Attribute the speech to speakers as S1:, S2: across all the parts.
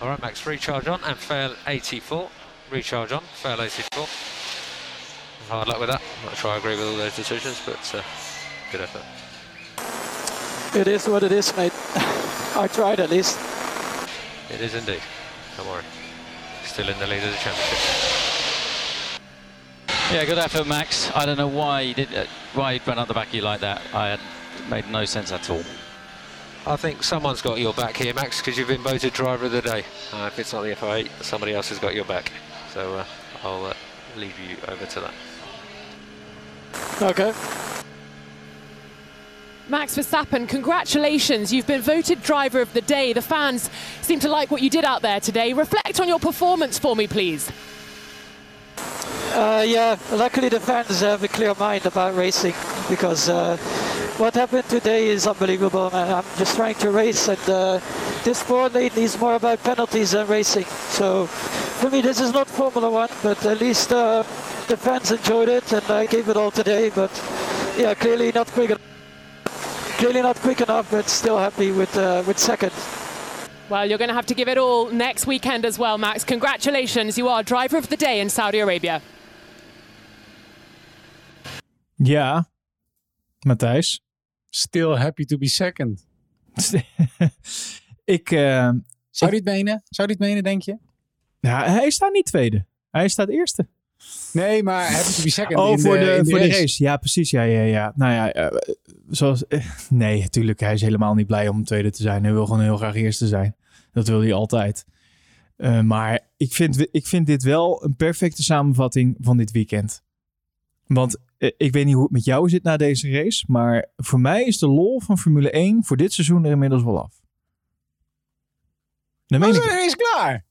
S1: All right, Max, recharge on and fail 84. Recharge on, fail 84. Hard luck with that. I'm not sure I agree with all those decisions, but uh, good effort.
S2: It is what it is, mate. I tried at least.
S1: It is indeed. Don't worry. Still in the lead of the championship.
S3: Yeah, good effort, Max. I don't know why he did uh, why he ran out the back of you like that. I had made no sense at all.
S1: I think someone's got your back here, Max, because you've been voted driver of the day. Uh, if it's not the FI8, somebody else has got your back. So uh, I'll uh, leave you over to that.
S2: Okay.
S4: Max Verstappen, congratulations. You've been voted driver of the day. The fans seem to like what you did out there today. Reflect on your performance for me, please.
S2: Uh, yeah, luckily the fans have a clear mind about racing because uh, what happened today is unbelievable, man. I'm just trying to race, and uh, this sport lately is more about penalties than racing. So for me, this is not Formula One, but at least uh, the fans enjoyed it, and I gave it all today. But yeah, clearly not quick enough. Clearly not quick enough, but still happy with uh, with second.
S4: Well, you're going to have to give it all next weekend as well, Max. Congratulations. You are driver of the day in Saudi Arabia.
S5: Ja, Matthijs.
S6: Still happy to be second.
S5: ik, uh,
S6: Zou het menen? Zou het menen, denk je?
S5: Ja, hij staat niet tweede. Hij staat eerste.
S6: Nee, maar happy to be second
S5: Oh,
S6: in
S5: voor
S6: de,
S5: de,
S6: in de
S5: voor de
S6: race.
S5: race. Ja, precies. Ja, ja, ja. Nou ja, eh, zoals... eh, nee, natuurlijk. Hij is helemaal niet blij om tweede te zijn. Hij wil gewoon heel graag eerste zijn. Dat wil hij altijd. Eh, maar ik vind, ik vind dit wel een perfecte samenvatting van dit weekend. Want eh, ik weet niet hoe het met jou zit na deze race. Maar voor mij is de lol van Formule 1 voor dit seizoen er inmiddels wel af.
S6: We
S5: meen ik.
S6: zijn ineens klaar.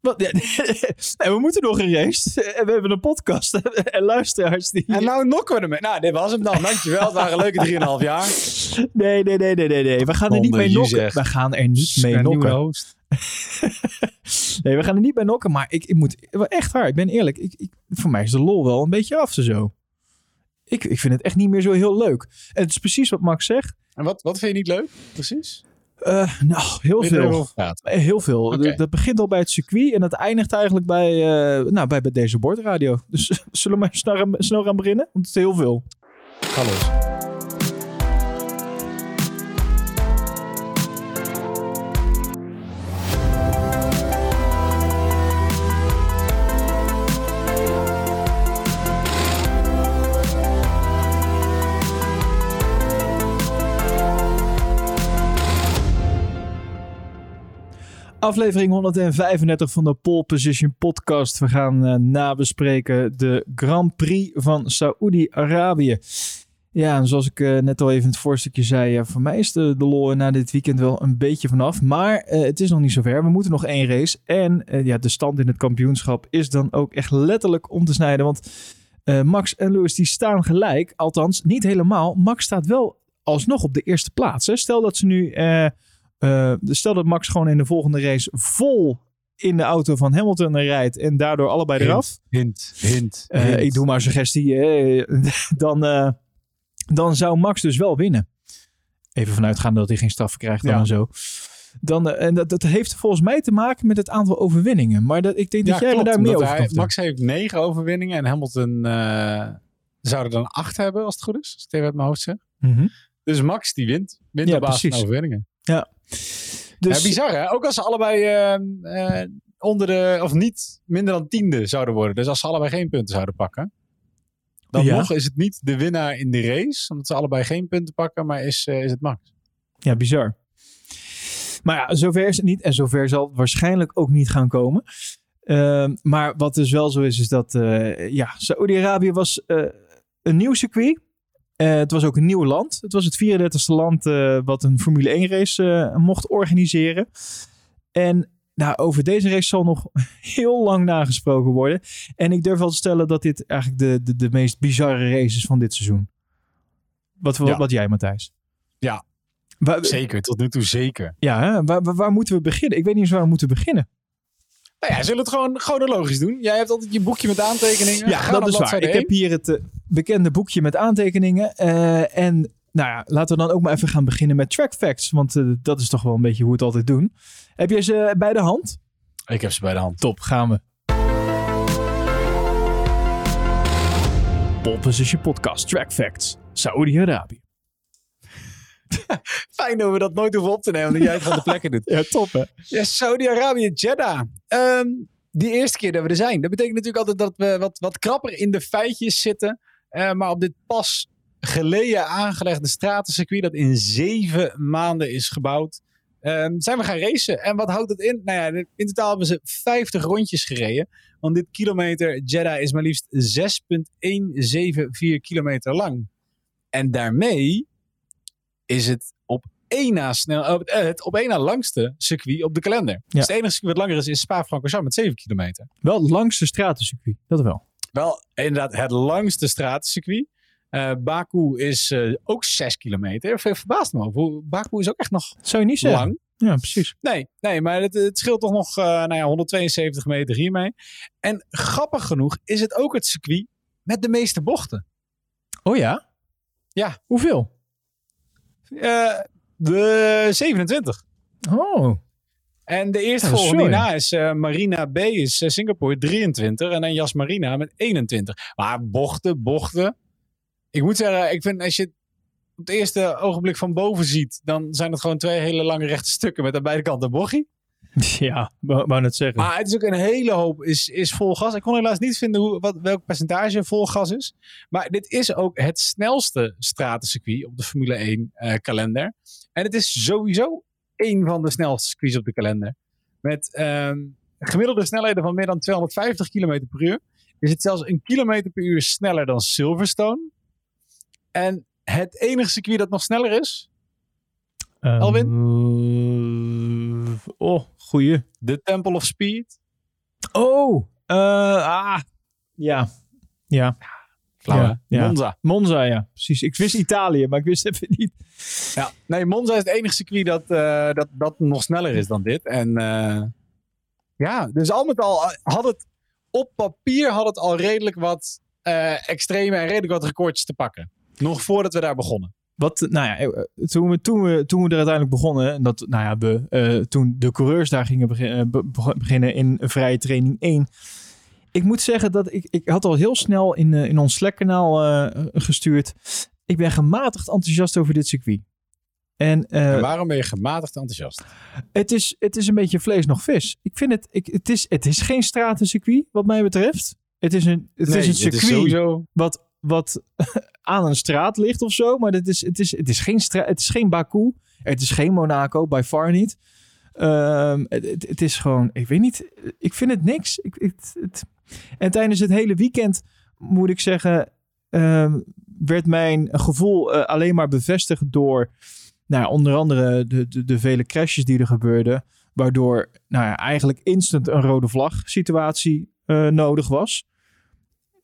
S5: Wat? Ja, nee, we moeten nog een race. En we hebben een podcast. En luisteraars die...
S6: En nou nokken we ermee. Nou, dit was hem dan. Dankjewel. Het waren leuke 3,5 jaar.
S5: Nee, nee, nee, nee, nee, nee. We gaan er niet mee nokken.
S6: zegt.
S5: We gaan er niet mee nokken. nee, we gaan er niet mee nokken. Maar ik, ik moet... Echt waar, ik ben eerlijk. Ik, ik, voor mij is de lol wel een beetje af zo. Ik, ik vind het echt niet meer zo heel leuk. En het is precies wat Max zegt.
S6: En wat, wat vind je niet leuk? Precies.
S5: Eh, nou, heel veel. Eh, Heel veel. Dat- Dat begint al bij het circuit en dat eindigt eigenlijk bij, eh, nou, bij, bij deze bordradio. Dus zullen we maar snel, gaan- snel gaan beginnen? Want het is heel veel.
S6: Ga los.
S5: Aflevering 135 van de Pole Position Podcast. We gaan eh, nabespreken de Grand Prix van Saoedi-Arabië. Ja, en zoals ik eh, net al even in het voorstukje zei, ja, voor mij is de, de lol na dit weekend wel een beetje vanaf. Maar eh, het is nog niet zover. We moeten nog één race. En eh, ja, de stand in het kampioenschap is dan ook echt letterlijk om te snijden. Want eh, Max en Lewis die staan gelijk. Althans, niet helemaal. Max staat wel alsnog op de eerste plaats. Hè. Stel dat ze nu... eh, stel dat Max gewoon in de volgende race vol in de auto van Hamilton rijdt en daardoor allebei eraf.
S6: Hint, hint,
S5: Eh,
S6: hint.
S5: ik doe maar een suggestie. dan, eh, dan zou Max dus wel winnen. Even vanuitgaande dat hij geen straffen krijgt dan
S6: Ja.
S5: en zo. Dan, en dat, dat heeft volgens mij te maken met het aantal overwinningen. Maar dat, ik denk dat jij me
S6: klopt,
S5: daar meer over
S6: hij- Max heeft negen overwinningen en Hamilton eh, zou er dan acht hebben als het goed is. Als ik het even uit mijn hoofd zeg.
S5: Mhm.
S6: Dus Max die wint. Wint
S5: Ja,
S6: op basis van overwinningen.
S5: Ja. Dus,
S6: Ja, bizar hè? Ook als ze allebei eh, eh, onder de, of niet minder dan tiende zouden worden. Dus als ze allebei geen punten zouden pakken. Dan
S5: Ja.
S6: nog is het niet de winnaar in de race. Omdat ze allebei geen punten pakken, maar is, eh, is het Max.
S5: Ja, bizar. Maar ja, zover is het niet. En zover zal het waarschijnlijk ook niet gaan komen. Ehm, maar wat dus wel zo is, is dat eh ja, Saoedi-Arabië was een nieuw circuit. Eh, het was ook een nieuw land. Het was het 34e land eh, wat een Formule 1 race eh, mocht organiseren. En nou, over deze race zal nog heel lang nagesproken worden. En ik durf wel te stellen dat dit eigenlijk de, de, de meest bizarre race is van dit seizoen. Wat, wat,
S6: Ja.
S5: wat jij, Matthijs?
S6: Ja,
S5: Waar-
S6: zeker. Tot nu toe zeker.
S5: ja, hè? Waar, waar, waar moeten we beginnen? Ik weet niet eens waar we moeten beginnen.
S6: Nou ja, zullen we het gewoon chronologisch doen? Jij hebt altijd je boekje met aantekeningen.
S5: Ja, dat is waar. Ik heb hier het bekende boekje met aantekeningen. eh, en nou ja, laten we dan ook maar even gaan beginnen met track facts. Want eh, dat is toch wel een beetje hoe we het altijd doen. Heb jij ze bij de hand?
S6: Ik heb ze bij de hand.
S5: Top, gaan we. Pole Position Podcast, Track Facts, Saoedi-Arabië.
S6: Fijn dat we dat nooit hoeven op te nemen, omdat jij het van de plekken doet.
S5: Ja, top hè?
S6: Ja, Saudi-Arabië, Jeddah. Ehm, die eerste keer dat we er zijn. Dat betekent natuurlijk altijd dat we wat, wat krapper in de feitjes zitten. Eh, maar op dit pas geleden aangelegde stratencircuit dat in zeven maanden is gebouwd, ehm, zijn we gaan racen. En wat houdt dat in? Nou ja, in totaal hebben ze 50 rondjes gereden. Want dit kilometer Jeddah is maar liefst 6,174 kilometer lang. En daarmee is het op één na, snel, op het op één na langste circuit op de kalender. Dus het enige circuit wat langer is, is Spa-Francorchamps met 7 kilometer.
S5: Wel het langste stratencircuit, dat wel.
S6: Wel, inderdaad, het langste stratencircuit. Uh, Baku is uh, ook 6 kilometer. Ver, verbaasd me over. Baku is ook echt nog
S5: Zou je niet zeggen?
S6: lang.
S5: Ja, precies.
S6: Nee, nee maar het, het scheelt toch nog uh, nou ja, 172 meter hiermee. En grappig genoeg is het ook het circuit met de meeste bochten.
S5: Oh ja?
S6: Ja.
S5: Hoeveel?
S6: De 27.
S5: Oh.
S6: En de eerste
S5: Ja, is
S6: volgende hierna is uh, Marina B is uh, Singapore 23 en dan Jas Marina met 21. Maar bochten, bochten. Ik moet zeggen, ik vind als je het op het eerste ogenblik van boven ziet, dan zijn het gewoon twee hele lange rechte stukken met aan beide kanten bochie.
S5: Ja, wou wou net zeggen.
S6: Maar het is ook een hele hoop is, is vol gas. Ik kon helaas niet vinden hoe, wat, welk percentage vol gas is. Maar dit is ook het snelste stratencircuit op de Formule 1 uh, kalender. En het is sowieso een van de snelste circuits op de kalender. Met um, gemiddelde snelheden van meer dan 250 km per uur. Is het zelfs een kilometer per uur sneller dan Silverstone. En het enige circuit dat nog sneller is,
S5: Um,
S6: Alwin?
S5: oh, goeie.
S6: de Temple of Speed.
S5: Oh, uh, ah, ja. Ja,
S6: Flauw,
S5: Ja.
S6: Monza.
S5: Monza, ja, precies. Ik wist Italië, maar ik wist even niet.
S6: Ja, nee, Monza is het enige circuit dat, uh, dat, dat nog sneller is dan dit. En uh, ja, dus al met al had het op papier had het al redelijk wat uh, extreme en redelijk wat recordjes te pakken. Nog voordat we daar begonnen.
S5: Wat, nou ja, toen we, toen we, toen we er uiteindelijk begonnen, en dat, nou ja, we, toen de coureurs daar gingen begin, be, beginnen in vrije training 1. Ik moet zeggen dat ik, ik had al heel snel in, uh, in ons Slack-kanaal uh, gestuurd. Ik ben gematigd enthousiast over dit circuit. En, uh,
S6: en, waarom ben je gematigd enthousiast?
S5: Het is, het is een beetje vlees nog vis. Ik vind het, ik, het, is, het is geen stratencircuit, wat mij betreft. Het is een, het
S6: nee,
S5: is een circuit
S6: is sowieso...
S5: wat, wat aan een straat ligt of zo. Maar het is, het is, het is, geen, stra- het is geen Baku. Het is geen Monaco, by far niet. Um, het, is gewoon, ik weet niet, ik vind het niks. Ik, het. En tijdens het hele weekend, moet ik zeggen, um, werd mijn gevoel uh, alleen maar bevestigd door, nou onder andere de, de, de, vele crashes die er gebeurden. Waardoor nou ja, eigenlijk instant een rode vlag situatie uh, nodig was.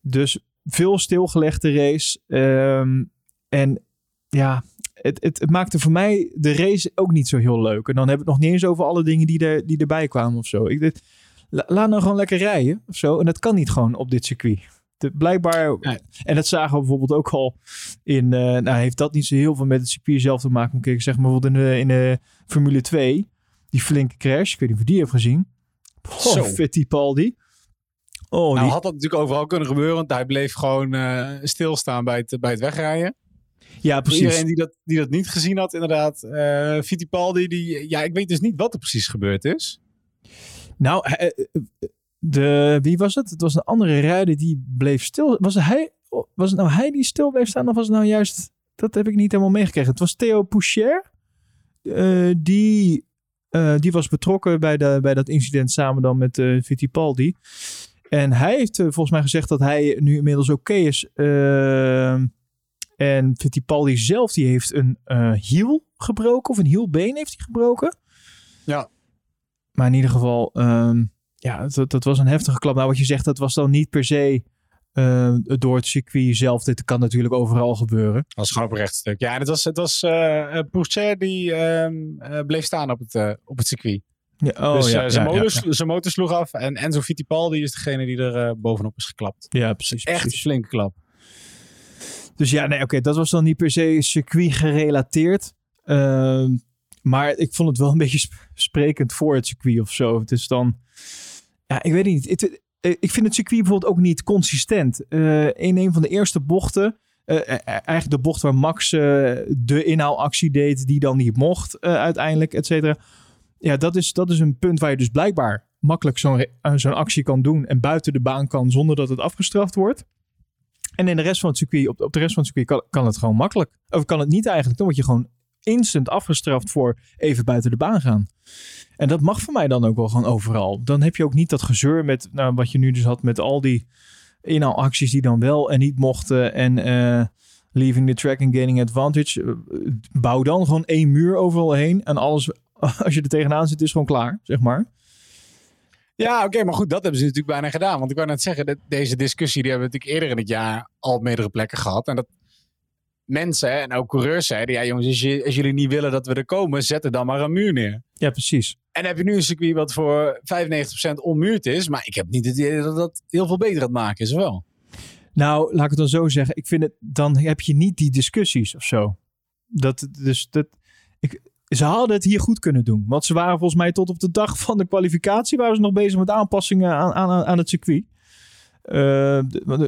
S5: Dus veel stilgelegde race. Um, en ja, het, het, het, maakte voor mij de race ook niet zo heel leuk. En dan hebben we het nog niet eens over alle dingen die, er, die erbij kwamen of zo. Ik la, laat nou gewoon lekker rijden of zo. En dat kan niet gewoon op dit circuit. De, blijkbaar, en dat zagen we bijvoorbeeld ook al in, uh, nou heeft dat niet zo heel veel met het circuit zelf te maken. Moet ik zeg maar bijvoorbeeld in de, in de Formule 2, die flinke crash. Ik weet niet of je die hebt gezien. Oh,
S6: Zo.
S5: Fittipaldi. Oh,
S6: nou
S5: die,
S6: had dat natuurlijk overal kunnen gebeuren, want hij bleef gewoon uh, stilstaan bij het, bij het wegrijden.
S5: Ja,
S6: Voor
S5: precies.
S6: iedereen die dat, die dat niet gezien had, inderdaad. Uh, Fittipaldi, die, ja, ik weet dus niet wat er precies gebeurd is.
S5: Nou, hij- eh, de, wie was het? Het was een andere rijder die bleef stil. Was het, hij, was het nou hij die stil bleef staan of was het nou juist... Dat heb ik niet helemaal meegekregen. Het was Theo Poucher. eh, die, eh, die was betrokken bij, de, bij dat incident samen dan met eh Fittipaldi. En hij heeft eh, volgens mij gezegd dat hij nu inmiddels oké is. En Fittipaldi zelf die heeft een eh, hiel gebroken. Of een hielbeen heeft hij gebroken.
S6: Ja.
S5: Maar in ieder geval, ehm, ja, dat, dat was een heftige klap. Nou, wat je zegt, dat was dan niet per se eh, door het circuit zelf. Dit kan natuurlijk overal gebeuren.
S6: Dat was gewoon rechtstuk. Ja, het was, het was uh, die ehm, eh, bleef staan op het, op het circuit.
S5: Ja, oh,
S6: dus
S5: ja,
S6: zijn,
S5: ja,
S6: motor, zijn motor sloeg af en Enzo Fittipaldi is degene die er bovenop is geklapt.
S5: ja, precies.
S6: Echt een flinke klap.
S5: Dus ja, nee, oké, dat was dan niet per se circuit gerelateerd. Ehm, maar ik vond het wel een beetje sp- sprekend voor het circuit of zo. Is dan, ja, ik weet niet. Eh, ik vind het circuit bijvoorbeeld ook niet consistent. Eh, in een van de eerste bochten, eh, eigenlijk de bocht waar Max de inhaalactie deed, die dan niet mocht uiteindelijk, et cetera. Ja, dat is, dat is een punt waar je dus blijkbaar makkelijk zo'n zo'n actie kan doen en buiten de baan kan zonder dat het afgestraft wordt. En in de rest van het circuit, op, op de rest van het circuit kan, het gewoon makkelijk. Of kan het niet eigenlijk. Dan word je gewoon instant afgestraft voor even buiten de baan gaan. En dat mag voor mij dan ook wel gewoon overal. Dan heb je ook niet dat gezeur met nou, wat je nu dus had met al die inhaalacties die dan wel en niet mochten. En eh, leaving the track and gaining advantage. Eh, Bouw dan gewoon één muur overal heen. En alles, als je er tegenaan zit, is gewoon klaar, zeg maar.
S6: Ja, oké, maar goed, dat hebben ze natuurlijk bijna gedaan. Want ik wou net zeggen, dat deze discussie die hebben we natuurlijk eerder in het jaar al op meerdere plekken gehad. En dat mensen en ook coureurs zeiden, ja jongens, als, je, als jullie niet willen dat we er komen, zet er dan maar een muur neer.
S5: Ja, precies.
S6: En heb je nu een circuit wat voor 95% onmuurd is. Maar ik heb niet het idee dat dat heel veel beter gaat maken is, wel?
S5: Nou, laat ik het dan zo zeggen. Ik vind het, dan heb je niet die discussies of zo. Dat, dus dat, ze hadden het hier goed kunnen doen. Want ze waren volgens mij tot op de dag van de kwalificatie... waren ze nog bezig met aanpassingen aan, aan, aan het circuit. Eh,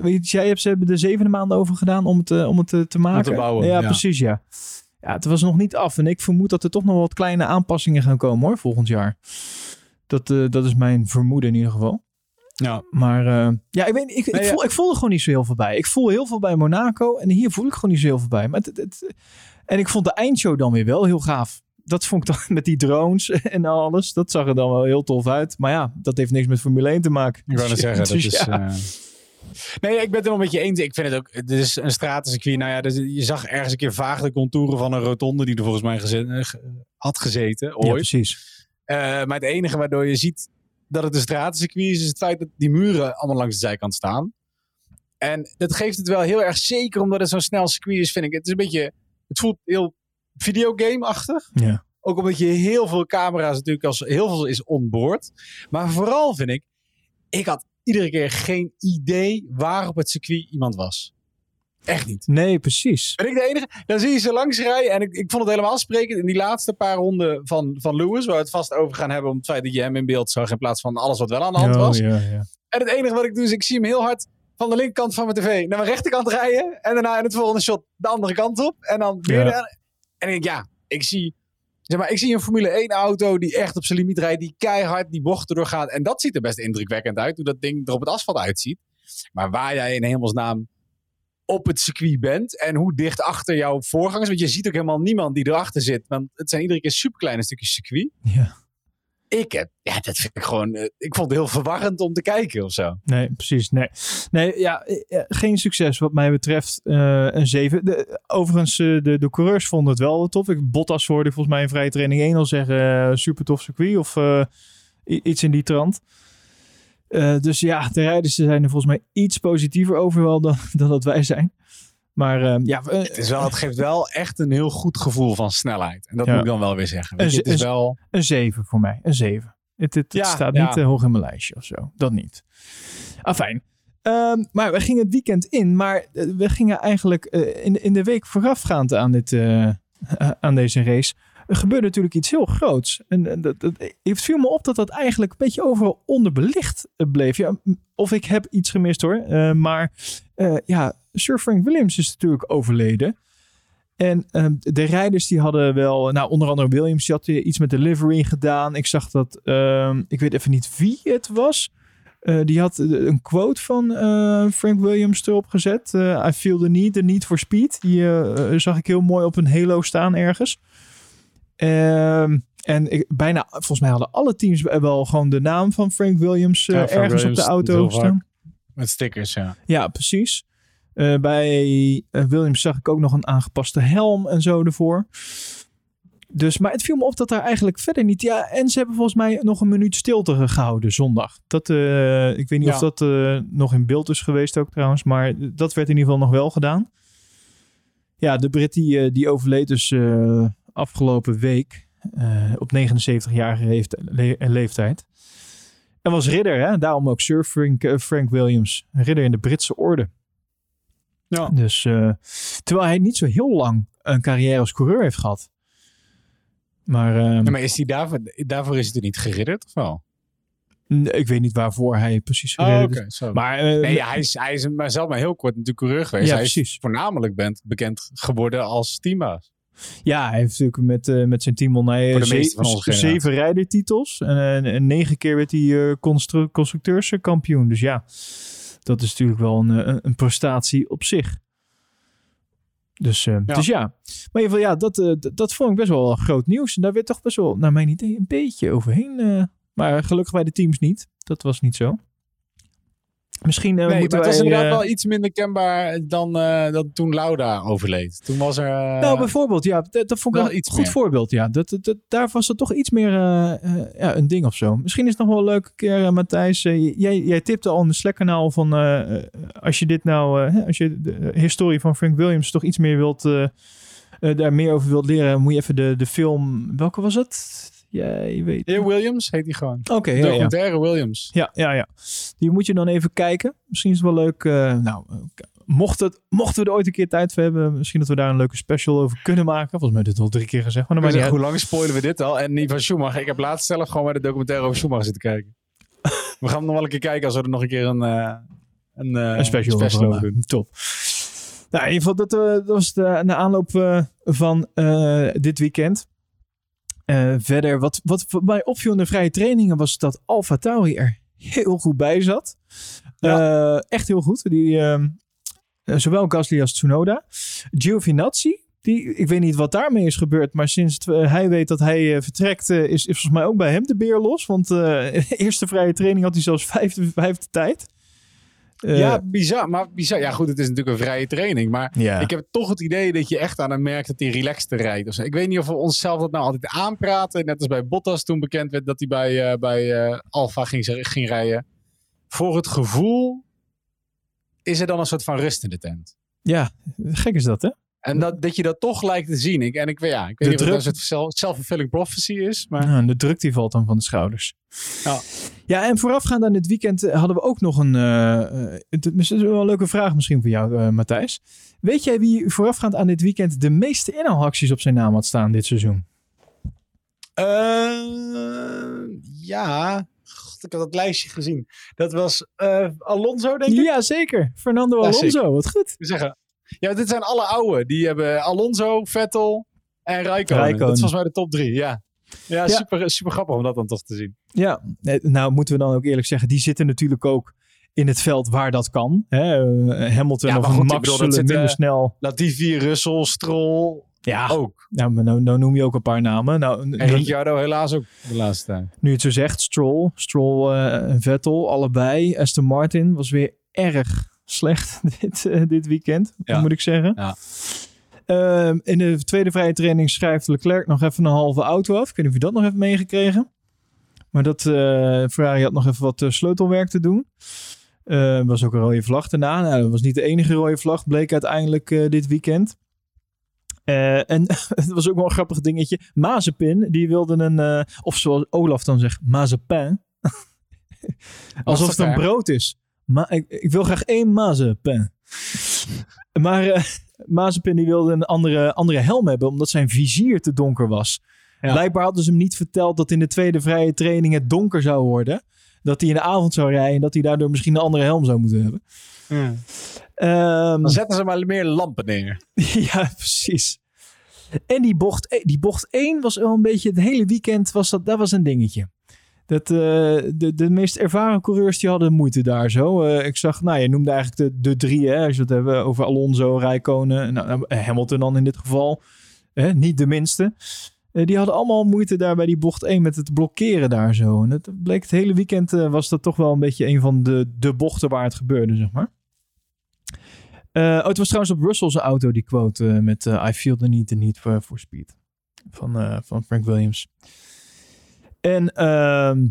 S5: weet je, jij hebt, ze hebben er zevende maanden over gedaan om het, eh, om het eh, te maken.
S6: bouwen,
S5: ja,
S6: ja.
S5: precies, ja. Ja, het was nog niet af. En ik vermoed dat er toch nog wat kleine aanpassingen gaan komen, hoor, volgend jaar. Dat, dat is mijn vermoeden in ieder geval.
S6: Ja.
S5: Maar ja, ik, weet, ik, ik, voel, ik voel er gewoon niet zo heel veel bij. Ik voel heel veel bij Monaco en hier voel ik gewoon niet zo heel veel bij. Maar het, het- het- en ik vond de eindshow dan weer wel heel gaaf. Dat vond ik dan met die drones en alles. Dat zag er dan wel heel tof uit. Maar ja, dat heeft niks met Formule 1 te maken.
S6: Ik wou net zeggen, dat is...
S5: ja.
S6: eh, Nee, ik ben het helemaal met je eens. Ik vind het ook, het is een stratencircuit. Nou ja, dus je zag ergens een keer vaag de contouren van een rotonde die er volgens mij geze- eh, had gezeten,
S5: Ja,
S6: ooit.
S5: precies.
S6: Eh, maar het enige waardoor je ziet dat het een stratencircuit is, is het feit dat die muren allemaal langs de zijkant staan. En dat geeft het wel heel erg zeker, omdat het zo'n snel circuit is, vind ik. Het is een beetje, het voelt heel videogame-achtig.
S5: Ja.
S6: Ook omdat je heel veel camera's natuurlijk als heel veel is onboard. Maar vooral vind ik, ik had iedere keer geen idee waar op het circuit iemand was. Echt niet.
S5: Nee, precies.
S6: Ben ik de enige? Dan zie je ze langs rijden. En ik, ik vond het helemaal sprekend in die laatste paar ronden van, van Lewis. Waar we het vast over gaan hebben om het feit dat je hem in beeld zag. In plaats van alles wat wel aan de hand
S5: Oh,
S6: was.
S5: ja, ja.
S6: En het enige wat ik doe is ik zie hem heel hard van de linkerkant van mijn tv naar mijn rechterkant rijden. En daarna in het volgende shot de andere kant op. En dan weer.
S5: Ja.
S6: En ik ja, ik zie, zeg maar, ik zie een Formule 1 auto die echt op zijn limiet rijdt. Die keihard die bochten doorgaat. En dat ziet er best indrukwekkend uit. Hoe dat ding er op het asfalt uitziet. Maar waar jij in hemelsnaam op het circuit bent. En hoe dicht achter jouw voorgangers. Want je ziet ook helemaal niemand die erachter zit. Want het zijn iedere keer superkleine stukjes circuit.
S5: Ja.
S6: Ik heb, ja, dat vind ik gewoon, eh, ik vond het heel verwarrend om te kijken of zo.
S5: Nee, precies. Nee, nee ja, eh, geen succes wat mij betreft. eh, een 7. De, overigens, eh, de, de coureurs vonden het wel tof. Ik, Bottas hoorde volgens mij in vrije training 1 al zeggen... eh, super tof circuit of eh, iets in die trant. Eh, dus ja, de rijders zijn er volgens mij iets positiever over wel dan, dan dat wij zijn. Maar eh, ja,
S6: Het, is wel, het geeft wel echt een heel goed gevoel van snelheid. En dat
S5: Ja.
S6: moet ik dan wel weer zeggen. Weet je,
S5: Een-
S6: het is
S5: een-
S6: wel...
S5: een 7 voor mij. Een 7. Het, het, het
S6: Ja,
S5: staat
S6: ja.
S5: niet eh, hoog in mijn lijstje of zo. Dat niet. Afijn. Ehm, maar we gingen het weekend in. Maar eh, we gingen eigenlijk eh, in, in de week voorafgaand aan, dit, aan deze race. Er gebeurde natuurlijk iets heel groots. En, en dat, dat, het viel me op dat dat eigenlijk een beetje overal onderbelicht eh, bleef. Ja, of ik heb iets gemist hoor. Eh, maar eh, ja, Sir Frank Williams is natuurlijk overleden. En ehm, de rijders die hadden wel, nou onder andere Williams, die had iets met de livery gedaan. Ik zag dat, ehm, ik weet even niet wie het was. Die had een quote van Frank Williams erop gezet. Eh, I feel the need, the need for speed. Die zag ik heel mooi op een halo staan ergens. Ehm, en ik, bijna, volgens mij hadden alle teams wel gewoon de naam van Frank Williams eh,
S6: Ja, Frank
S5: ergens
S6: Williams
S5: op de auto staan.
S6: Met stickers, ja.
S5: Ja, precies. Eh, bij eh, Williams zag ik ook nog een aangepaste helm en zo ervoor. Dus, maar het viel me op dat daar eigenlijk verder niet... Ja, en ze hebben volgens mij nog een minuut stilte gehouden zondag. Dat, ik weet niet
S6: Ja.
S5: of dat nog in beeld is geweest ook trouwens. Maar dat werd in ieder geval nog wel gedaan. Ja, de Brit die, die overleed dus afgelopen week. eh, op 79-jarige leeft- le- leeftijd. En was ridder, hè? daarom ook Sir Frank, eh, Frank Williams. Ridder in de Britse orde.
S6: Ja.
S5: Dus, eh, terwijl hij niet zo heel lang een carrière als coureur heeft gehad. Maar,
S6: Ja, maar is die daarvoor, daarvoor is het er niet geridderd of wel?
S5: ik weet niet waarvoor hij precies
S6: Oh, oké.
S5: is.
S6: zo.
S5: Maar
S6: nee, ja, hij is, hij is maar zelf maar heel kort natuurlijk coureur geweest.
S5: Ja,
S6: hij is
S5: precies.
S6: voornamelijk bent, bekend geworden als teambaas.
S5: Ja, hij heeft natuurlijk met, eh, met zijn team
S6: de
S5: eh, ze- zeven rijdertitels. En, eh, en negen keer werd hij eh, constru- constructeurskampioen. Dus ja, dat is natuurlijk wel een, een, prestatie op zich. Dus
S6: Ja.
S5: dus ja. Maar in ieder geval, ja, dat, dat vond ik best wel groot nieuws. En daar werd toch best wel, naar mijn idee, een beetje overheen. maar gelukkig bij de teams niet. Dat was niet zo. Misschien eh,
S6: nee,
S5: moeten
S6: maar het was inderdaad
S5: eh,
S6: wel iets minder kenbaar dan, dan toen Lauda overleed. Toen was er...
S5: Nou, bijvoorbeeld, ja, dat, dat vond ik
S6: wel
S5: een
S6: iets
S5: goed
S6: meer.
S5: voorbeeld. Ja. Dat, dat, dat- daar was het toch iets meer ja, een ding of zo. Misschien is het nog wel een leuke keer, Matthijs. jij, jij tipte al in de Slack-kanaal van als je dit nou, hè, als je de historie van Frank Williams toch iets meer wilt, daar meer over wilt leren, moet je even de, de film, welke was het? Jij weet.
S6: Heer Williams heet hij gewoon.
S5: Oké, ja, ja.
S6: Documentaire Williams.
S5: Ja, ja, ja. Die moet je dan even kijken. Misschien is het wel leuk. eh, nou, mocht het, mochten we er ooit een keer tijd voor hebben, misschien dat we daar een leuke special over kunnen maken. Volgens mij heb dit al drie keer gezegd. Maar dan
S6: Maar hoe lang spoilen we dit al? En niet van Schumacher. Ik heb laatst zelf gewoon bij de documentaire over Schumacher zitten kijken. we gaan nog wel een keer kijken als we er nog een keer een, eh, een, eh,
S5: een special,
S6: special
S5: over
S6: doen.
S5: Top. Nou, in ieder geval, dat, dat was de, de aanloop van dit weekend. Eh, verder, wat, wat voor mij opviel in de vrije trainingen was dat Alfa Tauri er heel goed bij zat. Eh, echt heel goed. Die, ehm, eh, zowel Gasly als Tsunoda. Giovinazzi, die, ik weet niet wat daarmee is gebeurd, maar sinds het, hij weet dat hij vertrekt, is, is volgens mij ook bij hem de beer los. Want eerste vrije training had hij zelfs vijfde, vijfde tijd. Eh,
S6: ja, bizar. Maar bizar. Ja, goed, het is natuurlijk een vrije training. Maar
S5: ja.
S6: ik heb toch het idee dat je echt aan hem merkt dat hij relaxter rijdt. zo. Ik weet niet of we onszelf dat nou altijd aanpraten. Net als bij Bottas toen bekend werd dat hij bij, eh, bij eh, Alfa ging, ging rijden. Voor het gevoel is er dan een soort van rust in de tent.
S5: ja, gek is dat, hè?
S6: En dat, dat je dat toch lijkt te zien. Ik, en ik, ja, ik weet
S5: De
S6: niet of
S5: druk-
S6: het self-fulfilling prophecy is. Maar
S5: Ja, de druk die valt dan van de schouders.
S6: Ja.
S5: Ja, en voorafgaand aan dit weekend eh, hadden we ook nog een... het het is wel een leuke vraag misschien voor jou, eh, Matthijs. Weet jij wie voorafgaand aan dit weekend de meeste inhaalacties op zijn naam had staan dit seizoen?
S6: Eh, ja, God, ik had dat lijstje gezien. Dat was eh, Alonso, denk ik.
S5: Ja, zeker. Fernando
S6: Ja,
S5: Alonso,
S6: zeker.
S5: wat goed.
S6: We zeggen, ja, dit zijn alle oude. Die hebben Alonso, Vettel en. Raikkonen. Dat is volgens mij de top drie, ja. Ja,
S5: Ja.
S6: Super, super grappig om dat dan toch te zien.
S5: Ja, eh, nou moeten we dan ook eerlijk zeggen, die zitten natuurlijk ook in het veld waar dat kan. Hè? Eh, Hamilton
S6: Ja,
S5: of
S6: goed,
S5: Max
S6: bedoel,
S5: zullen
S6: zit,
S5: minder snel...
S6: Latifi, Russell, Stroll
S5: Ja,
S6: ook.
S5: nou, nou, nou noem je ook een paar namen. Nou,
S6: En Ricciardo helaas ook de laatste tijd.
S5: Nu het zo zegt, Stroll, Stroll eh, en Vettel, allebei. Aston Martin was weer erg slecht dit, eh, dit weekend,
S6: Ja.
S5: moet ik zeggen.
S6: Ja.
S5: Ehm, in de tweede vrije training schrijft Leclerc nog even een halve auto af. Ik weet niet of je dat nog hebt meegekregen. Maar dat eh, Ferrari had nog even wat eh, sleutelwerk te doen. Er was ook een rode vlag daarna. Nou, dat was niet de enige rode vlag, bleek uiteindelijk dit weekend. En het was ook wel een grappig dingetje. Mazepin, die wilde een, of zoals Olaf dan zegt, mazepin. Alsof het een brood is. Maar ik, ik wil graag één mazepin. maar Mazepin die wilde een andere, andere helm hebben, omdat zijn vizier te donker was.
S6: Ja.
S5: Blijkbaar hadden ze hem niet verteld dat in de tweede vrije training het donker zou worden. Dat hij in de avond zou rijden en dat hij daardoor misschien een andere helm zou moeten hebben. Ehm,
S6: Dan zetten ze maar meer lampen neer.
S5: ja, precies. En die bocht, eh, die bocht 1 was wel een beetje het hele weekend was dat, dat was een dingetje. Dat, eh, de, de meest ervaren coureurs die hadden moeite daar zo. Eh, ik zag, nou je noemde eigenlijk de, de drie, hè, als we het hebben over Alonso, Rijkonen, nou, nou, Hamilton dan in dit geval. Niet de minste. Eh, die hadden allemaal moeite daar bij die bocht 1 met het blokkeren daar zo. En het bleek het hele weekend eh, was dat toch wel een beetje een van de, de bochten waar het gebeurde, zeg maar. Eh, oh, het was trouwens op Russell's auto die quote eh, met eh, I feel the need, the need for, for speed. Van, eh, van Frank Williams. En, ehm,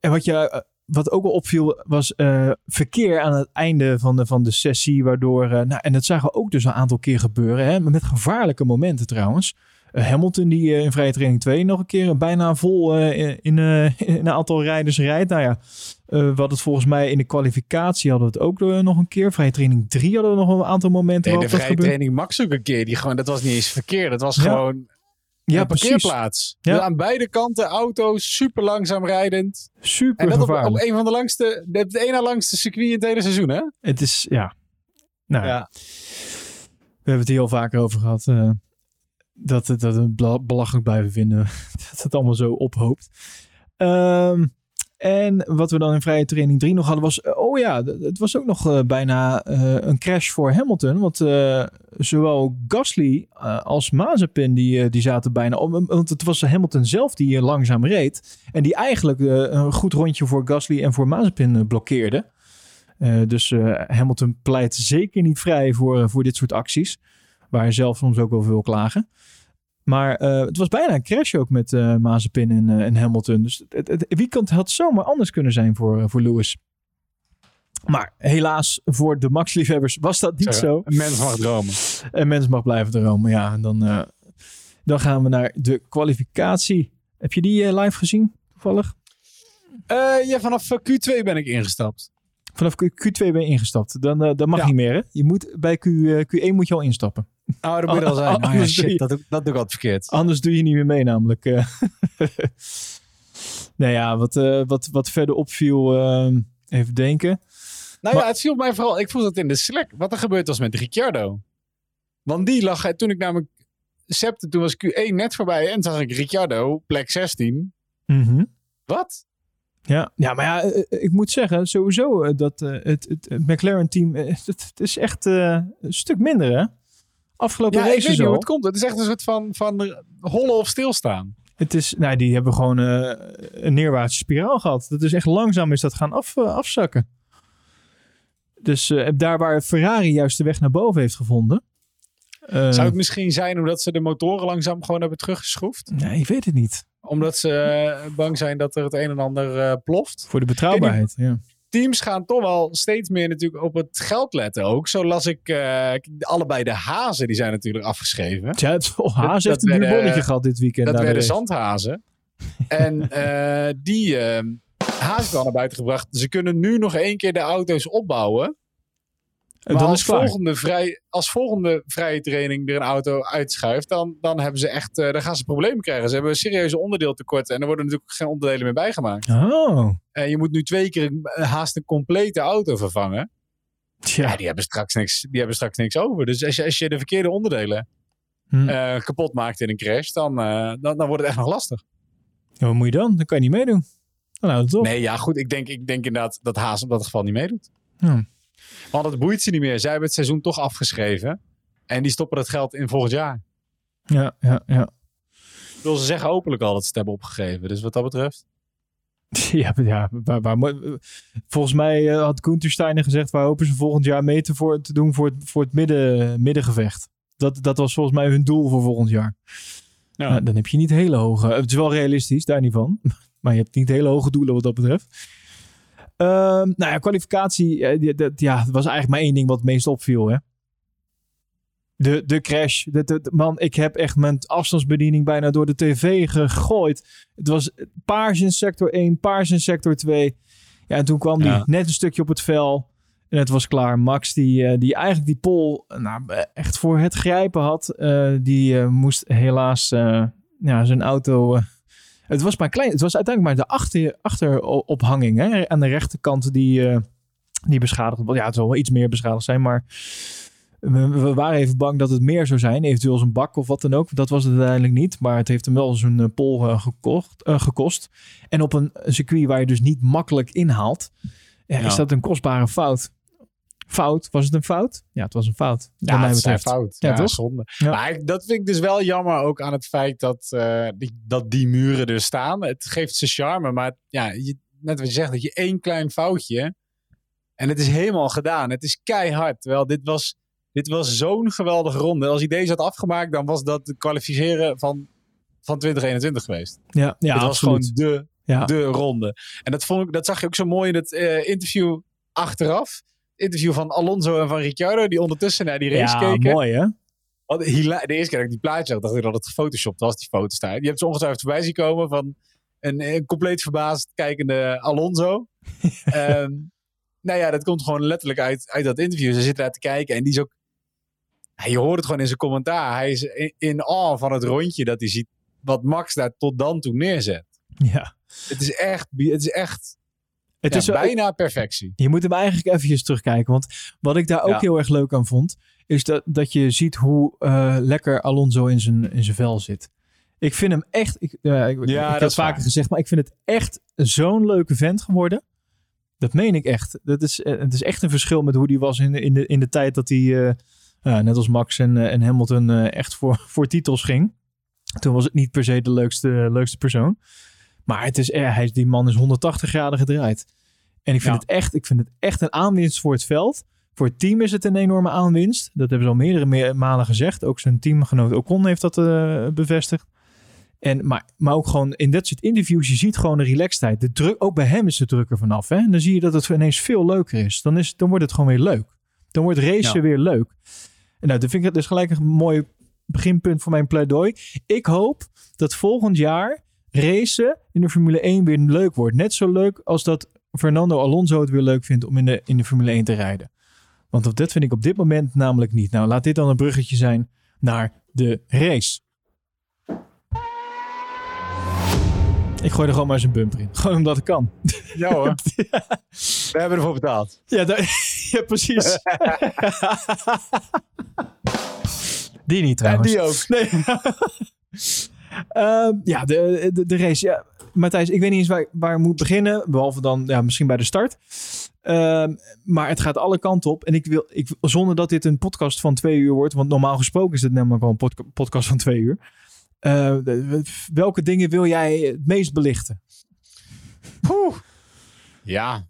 S5: en wat, je, eh, wat ook wel opviel was eh, verkeer aan het einde van de, van de sessie. Waardoor, eh, nou, en dat zagen we ook dus een aantal keer gebeuren. Hè, met gevaarlijke momenten trouwens. Hamilton die in vrije training 2 nog een keer bijna vol in, in een aantal rijders rijdt. Nou ja, we hadden het volgens mij in de kwalificatie hadden we het ook nog een keer. Vrije training 3 hadden we nog een aantal momenten
S6: Nee, de vrije training Max ook een keer. Die gewoon, dat was niet eens verkeerd. Dat was
S5: Ja.
S6: gewoon
S5: Ja,
S6: parkeerplaats.
S5: Ja.
S6: Dus aan beide kanten auto's, super langzaam rijdend.
S5: Super
S6: En dat op, een van de langste, de- het ene langste circuit in het hele seizoen, hè?
S5: Het is, ja. Nou,
S6: Ja.
S5: we hebben het hier al vaker over gehad. eh, dat, het- dat we het bela- belachelijk blijven vinden. dat het allemaal zo ophoopt. Ehm, en wat we dan in vrije training 3 nog hadden was... eh, oh ja, het was ook nog eh, bijna eh, een crash voor Hamilton. Want zowel Gasly als Mazepin die, die zaten bijna... om- Want het was Hamilton zelf die langzaam reed. En die eigenlijk een goed rondje voor Gasly en voor Mazepin blokkeerde. Dus Hamilton pleit zeker niet vrij voor, voor dit soort acties. Waar hij zelf soms ook wel veel klagen. Maar eh, het was bijna een crash ook met eh Mazepin en, eh, en Hamilton. Dus het, het, weekend had zomaar anders kunnen zijn voor, voor Lewis. Maar helaas voor de Max-liefhebbers was dat niet zo.
S6: Een mens mag dromen.
S5: En mens mag blijven dromen. Ja, en dan, dan gaan we naar de kwalificatie. Heb je die live gezien, toevallig?
S6: Ja, vanaf eh, Q2 ben ik ingestapt.
S5: Vanaf Q- Q2 ben je ingestapt. Dan, dat mag
S6: Ja.
S5: niet meer, hè? Je moet, bij Q, eh, Q1 moet je al instappen.
S6: Oh, dat moet al zijn. Oh, ja, shit, dat, doe- dat doe ik altijd verkeerd.
S5: Anders doe je niet meer mee, namelijk. eh. nou ja, wat, eh, wat, wat verder opviel, eh, even denken.
S6: Nou
S5: Maar-
S6: ja, het viel mij vooral... Ik voel dat in de Slack. Wat er gebeurd was met Ricciardo. Want die lag... Toen ik namelijk septe, toen was Q1 net voorbij. En zag ik Ricciardo, plek 16.
S5: Mhm.
S6: Wat?
S5: Ja, ja, maar ja, eh, eh, ik moet zeggen, sowieso eh, dat eh, het, het, het McLaren-team, eh, het, het is echt eh, een stuk minder, hè? Afgelopen
S6: Ja, ik weet niet hoe het komt. Het is echt een soort van, van hollen of stilstaan.
S5: Het is, nou, die hebben gewoon eh, een neerwaartse spiraal gehad. Dat is echt langzaam is dat gaan af, eh, afzakken. Dus eh, daar waar Ferrari juist de weg naar boven heeft gevonden.
S6: Zou het misschien zijn omdat ze de motoren langzaam gewoon hebben teruggeschroefd?
S5: Nee, ik weet het niet.
S6: Omdat ze bang zijn dat er het een en ander ploft?
S5: Voor de betrouwbaarheid, ja.
S6: Teams gaan toch wel steeds meer natuurlijk op het geld letten ook. Zo las ik eh, allebei de hazen, die zijn natuurlijk afgeschreven.
S5: Tja, het, oh,
S6: Dat-
S5: heeft een duur bonnetje gehad dit weekend.
S6: Dat
S5: de
S6: werden zandhazen. en eh, die heeft al naar buiten gebracht. Ze kunnen nu nog één keer de auto's opbouwen.
S5: En dan
S6: als
S5: is
S6: volgende, vrij, als volgende vrije training er een auto uitschuift, dan, dan, hebben ze echt, eh, dan gaan ze problemen krijgen. Ze hebben een serieuze onderdeeltekorten en er worden natuurlijk geen onderdelen meer bijgemaakt.
S5: Oh,
S6: En je moet nu twee keer een- haast een complete auto vervangen. Ja, die hebben straks niks, die hebben straks niks over. Dus als je, als je de verkeerde onderdelen
S5: Hm.
S6: eh, kapot maakt in een crash, dan, eh, dan, dan wordt het echt nog lastig.
S5: Ja, wat moet je dan? Dan kan je niet meedoen. Dan houdt het op.
S6: Nee, ja, goed. Ik denk, ik denk inderdaad dat Haas op dat geval niet meedoet.
S5: Ja.
S6: Want het boeit ze niet meer. Zij hebben het seizoen toch afgeschreven. En die stoppen het geld in volgend jaar.
S5: Ja, ja, ja.
S6: Ik bedoel, ze zeggen openlijk al dat ze het hebben opgegeven. Dus wat dat betreft.
S5: Ja, ja waar, waar, volgens mij eh, had Gunther Steiner gezegd... waar hopen ze volgend jaar mee te, voor, te doen voor het, voor het midden, middengevecht. Dat, dat was volgens mij hun doel voor volgend jaar.
S6: Ja.
S5: Nou, dan heb je niet hele hoge... Het is wel realistisch, daar niet van. Maar je hebt niet hele hoge doelen wat dat betreft. Ehm, nou ja, kwalificatie. eh, die- dat, ja, het was eigenlijk maar één ding wat het meest opviel. Hè? De, de crash. De, de- man, ik heb echt mijn afstandsbediening bijna door de tv gegooid. Het was paars in sector 1, paars in sector 2. Ja, en toen kwam
S6: Ja.
S5: die net een stukje op het vel. En het was klaar. Max, die, eh, die eigenlijk die pol nou, echt voor het grijpen had, eh, die moest helaas ja, zijn auto. Het was maar klein. Het was uiteindelijk maar de achter, achterophanging hè, aan de rechterkant die, eh, die beschadigd was. Ja, het zal wel iets meer beschadigd zijn, maar we, we waren even bang dat het meer zou zijn. Eventueel zijn bak of wat dan ook. Dat was het uiteindelijk niet. Maar het heeft hem wel zijn eh, pol eh, gekocht, gekost. En op een circuit waar je dus niet makkelijk inhaalt, Ja. is dat een kostbare fout. Fout? Was het een fout? Ja, het was een fout.
S6: Ja,
S5: mij
S6: het is
S5: betreft.
S6: fout.
S5: Ja,
S6: Ja,
S5: toch?
S6: zonde.
S5: Ja.
S6: Maar dat vind ik dus wel jammer ook aan het feit dat, eh, die, dat die muren er staan. Het geeft ze charme. Maar ja, je, net wat je zegt, dat je één klein foutje. En het is helemaal gedaan. Het is keihard. Terwijl dit was, dit was zo'n geweldige ronde. Als hij deze had afgemaakt, dan was dat het kwalificeren van, van 2021 geweest.
S5: Ja, ja
S6: Het was
S5: absoluut.
S6: gewoon de,
S5: ja.
S6: de ronde. En dat, vond ik, dat zag je ook zo mooi in het eh, interview achteraf. Interview van Alonso en van Ricciardo, die ondertussen naar die race
S5: ja,
S6: keken.
S5: mooi hè?
S6: Want de eerste keer dat ik die plaatje zag, dacht ik dat het gefotoshopt was, die foto's daar. Je hebt ze ongetwijfeld voorbij zien komen van een, een compleet verbaasd kijkende Alonso. Ehm, nou ja, dat komt gewoon letterlijk uit, uit dat interview. Ze zitten daar te kijken en die is ook... Ja, je hoort het gewoon in zijn commentaar. Hij is in, in awe van het rondje dat hij ziet wat Max daar tot dan toe neerzet.
S5: Ja.
S6: Het is echt, het is echt
S5: Het
S6: ja,
S5: is zo-
S6: bijna perfectie.
S5: Je moet hem eigenlijk eventjes terugkijken. Want wat ik daar ook
S6: Ja.
S5: heel erg leuk aan vond, is dat, dat je ziet hoe eh, lekker Alonso in zijn, in zijn vel zit. Ik vind hem echt, ik, ja, ik,
S6: Ja,
S5: ik
S6: dat
S5: heb vaker
S6: waar.
S5: gezegd, maar ik vind het echt zo'n leuke vent geworden. Dat meen ik echt. Dat is, eh, het is echt een verschil met hoe die was in, de- in, de, in de tijd dat hij, eh, net als Max en, en Hamilton, echt voor, voor titels ging. Toen was het niet per se de leukste, leukste persoon. Maar het is, eh, hij, is- die man is 180 graden gedraaid. En ik vind,
S6: Ja.
S5: het echt, ik vind het echt een aanwinst voor het veld. Voor het team is het een enorme aanwinst. Dat hebben ze al meerdere me- malen gezegd. Ook zijn teamgenoot Ocon heeft dat eh, bevestigd. En, maar, maar ook gewoon in dat soort interviews, je ziet gewoon de relaxedheid. De druk, ook bij hem is de druk er vanaf. Hè? En dan zie je dat het ineens veel leuker is. Dan, is, dan wordt het gewoon weer leuk. Dan wordt racen
S6: Ja.
S5: weer leuk. En nou, dat vind ik dus gelijk een mooi beginpunt voor mijn pleidooi. Ik hoop dat volgend jaar racen in de Formule 1 weer leuk wordt. Net zo leuk als dat Fernando Alonso het weer leuk vindt om in de, in de Formule 1 te rijden. Want dat vind ik op dit moment namelijk niet. Nou, laat dit dan een bruggetje zijn naar de race. Ik gooi er gewoon maar eens een bumper in. Gewoon omdat het kan.
S6: Ja hoor, we hebben ervoor betaald.
S5: Ja, ja precies. die niet
S6: En
S5: trouwens.
S6: die ook.
S5: Nee. Ehm, ja, de, de, de race. Ja. Matthijs, ik weet niet eens waar, waar ik moet beginnen. Behalve dan ja, misschien bij de start. Ehm, maar het gaat alle kanten op. En ik wil, ik, zonder dat dit een podcast van twee uur wordt. Want normaal gesproken is het namelijk wel een podca- podcast van twee uur. Eh, de- welke dingen wil jij het meest belichten?
S6: Ja.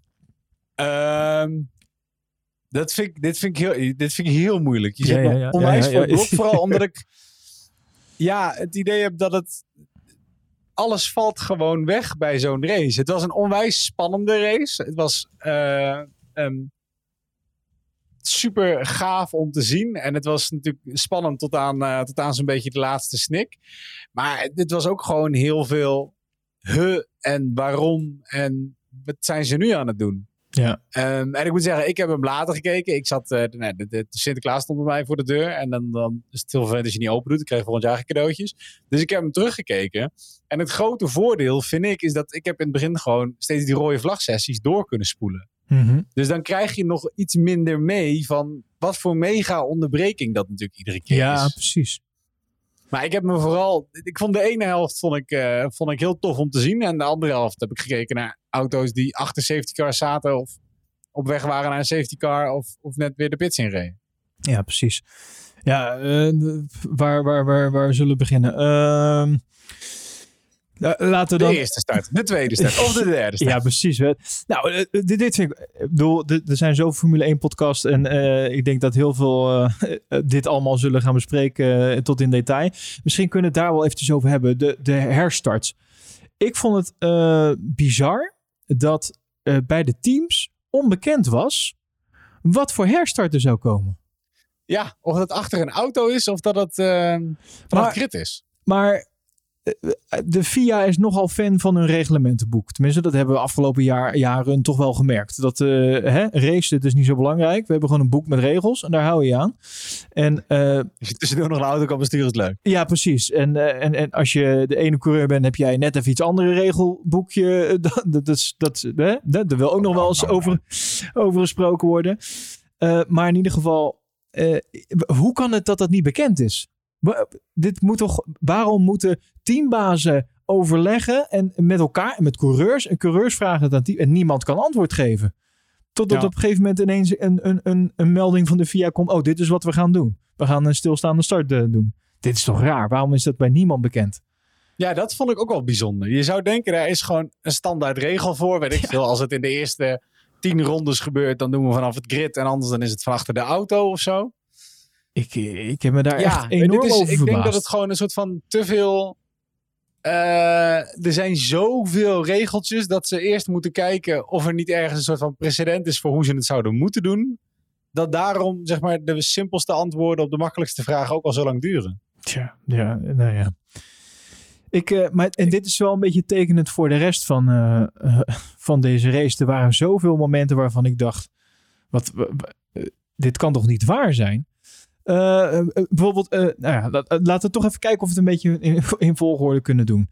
S6: Ehm, dat vind ik, dit, vind ik heel, dit vind ik heel moeilijk. Je
S5: Ja,
S6: zit
S5: ja, ja.
S6: onwijs
S5: Ja, ja,
S6: voor
S5: ja.
S6: het blok. Vooral omdat ik ja, het idee heb dat het... Alles valt gewoon weg bij zo'n race. Het was een onwijs spannende race. Het was ehm, super gaaf om te zien. En het was natuurlijk spannend tot aan, eh, tot aan zo'n beetje de laatste snik. Maar dit was ook gewoon heel veel huh en waarom en wat zijn ze nu aan het doen?
S5: Ja.
S6: Ehm, en ik moet zeggen, ik heb hem later gekeken. Ik zat, eh, de, de, de Sinterklaas stond bij mij voor de deur. En dan, dan is het heel vervelend als je niet open doet. Ik krijg volgend jaar geen cadeautjes. Dus ik heb hem teruggekeken. En het grote voordeel, vind ik, is dat ik heb in het begin gewoon steeds die rode vlagsessies door kunnen spoelen.
S5: Mhm.
S6: Dus dan krijg je nog iets minder mee van wat voor mega onderbreking dat natuurlijk iedere keer
S5: Ja,
S6: is.
S5: precies.
S6: Maar ik heb me vooral. Ik vond de ene helft vond ik, eh, vond ik heel tof om te zien. En de andere helft heb ik gekeken naar auto's die achter safety car zaten. Of op weg waren naar een safety car. Of, of net weer de pits inreden.
S5: Ja, precies. Ja, eh, waar, waar, waar, waar zullen we beginnen? Ehm, laten we
S6: De
S5: dan...
S6: eerste start, de tweede start of de derde start.
S5: Ja, precies. Nou, eh, dit, dit vind ik... Ik bedoel, er zijn zoveel Formule 1 podcasts en eh, ik denk dat heel veel eh, eh, dit allemaal zullen gaan bespreken eh, tot in detail. Misschien kunnen we het daar wel eventjes over hebben. De, de herstarts. Ik vond het eh, bizar dat eh, bij de teams onbekend was wat voor herstart er zou komen.
S6: Ja, of dat achter een auto is of dat het vanaf
S5: Maar-
S6: is.
S5: Maar eh, de FIA is nogal fan van hun reglementenboek. Tenminste, dat hebben we afgelopen jaar, jaren toch wel gemerkt. Dat eh hè, race, het is niet zo belangrijk. We hebben gewoon een boek met regels en daar hou je aan. En eh,
S6: Als je tussendoor nog een auto kan besturen, is het leuk.
S5: ja, precies. En, eh, en, en als je de ene coureur bent, heb jij net even iets andere regelboekje. Dat, dat, is- dat, hè, dat, er wil ook nog wel eens over, over gesproken worden. Maar in ieder geval, hoe kan het dat dat niet bekend is? Dit moet toch, waarom moeten teambazen overleggen en met elkaar en met coureurs en coureurs vragen het aan team en niemand kan antwoord geven? Totdat
S6: Ja.
S5: op een gegeven moment ineens een, een, een, een melding van de VIA komt. Oh, dit is wat we gaan doen. We gaan een stilstaande start eh, doen. Dit is toch raar? Waarom is dat bij niemand bekend?
S6: Ja, dat vond ik ook wel bijzonder. Je zou denken, er is gewoon een standaard regel voor. Weet ik veel, als het in de eerste tien rondes gebeurt, dan doen we vanaf het grid. En anders dan is het van achter de auto of zo.
S5: Ik, ik heb me daar
S6: ja,
S5: echt enorm
S6: is,
S5: over
S6: ik
S5: verbaasd.
S6: denk dat het gewoon een soort van te veel... eh, er zijn zoveel regeltjes dat ze eerst moeten kijken of er niet ergens een soort van precedent is voor hoe ze het zouden moeten doen. Dat daarom, zeg maar, de simpelste antwoorden op de makkelijkste vragen ook al zo lang duren.
S5: Tja, ja, nou ja. Ik, eh, maar, en dit is wel een beetje tekenend voor de rest van, eh, van deze race. Er waren zoveel momenten waarvan ik dacht: wat, wa- wa- dit kan toch niet waar zijn? Eh, eh, bijvoorbeeld, eh, nou ja, la- laten we toch even kijken of we het een beetje in, in volgorde kunnen doen.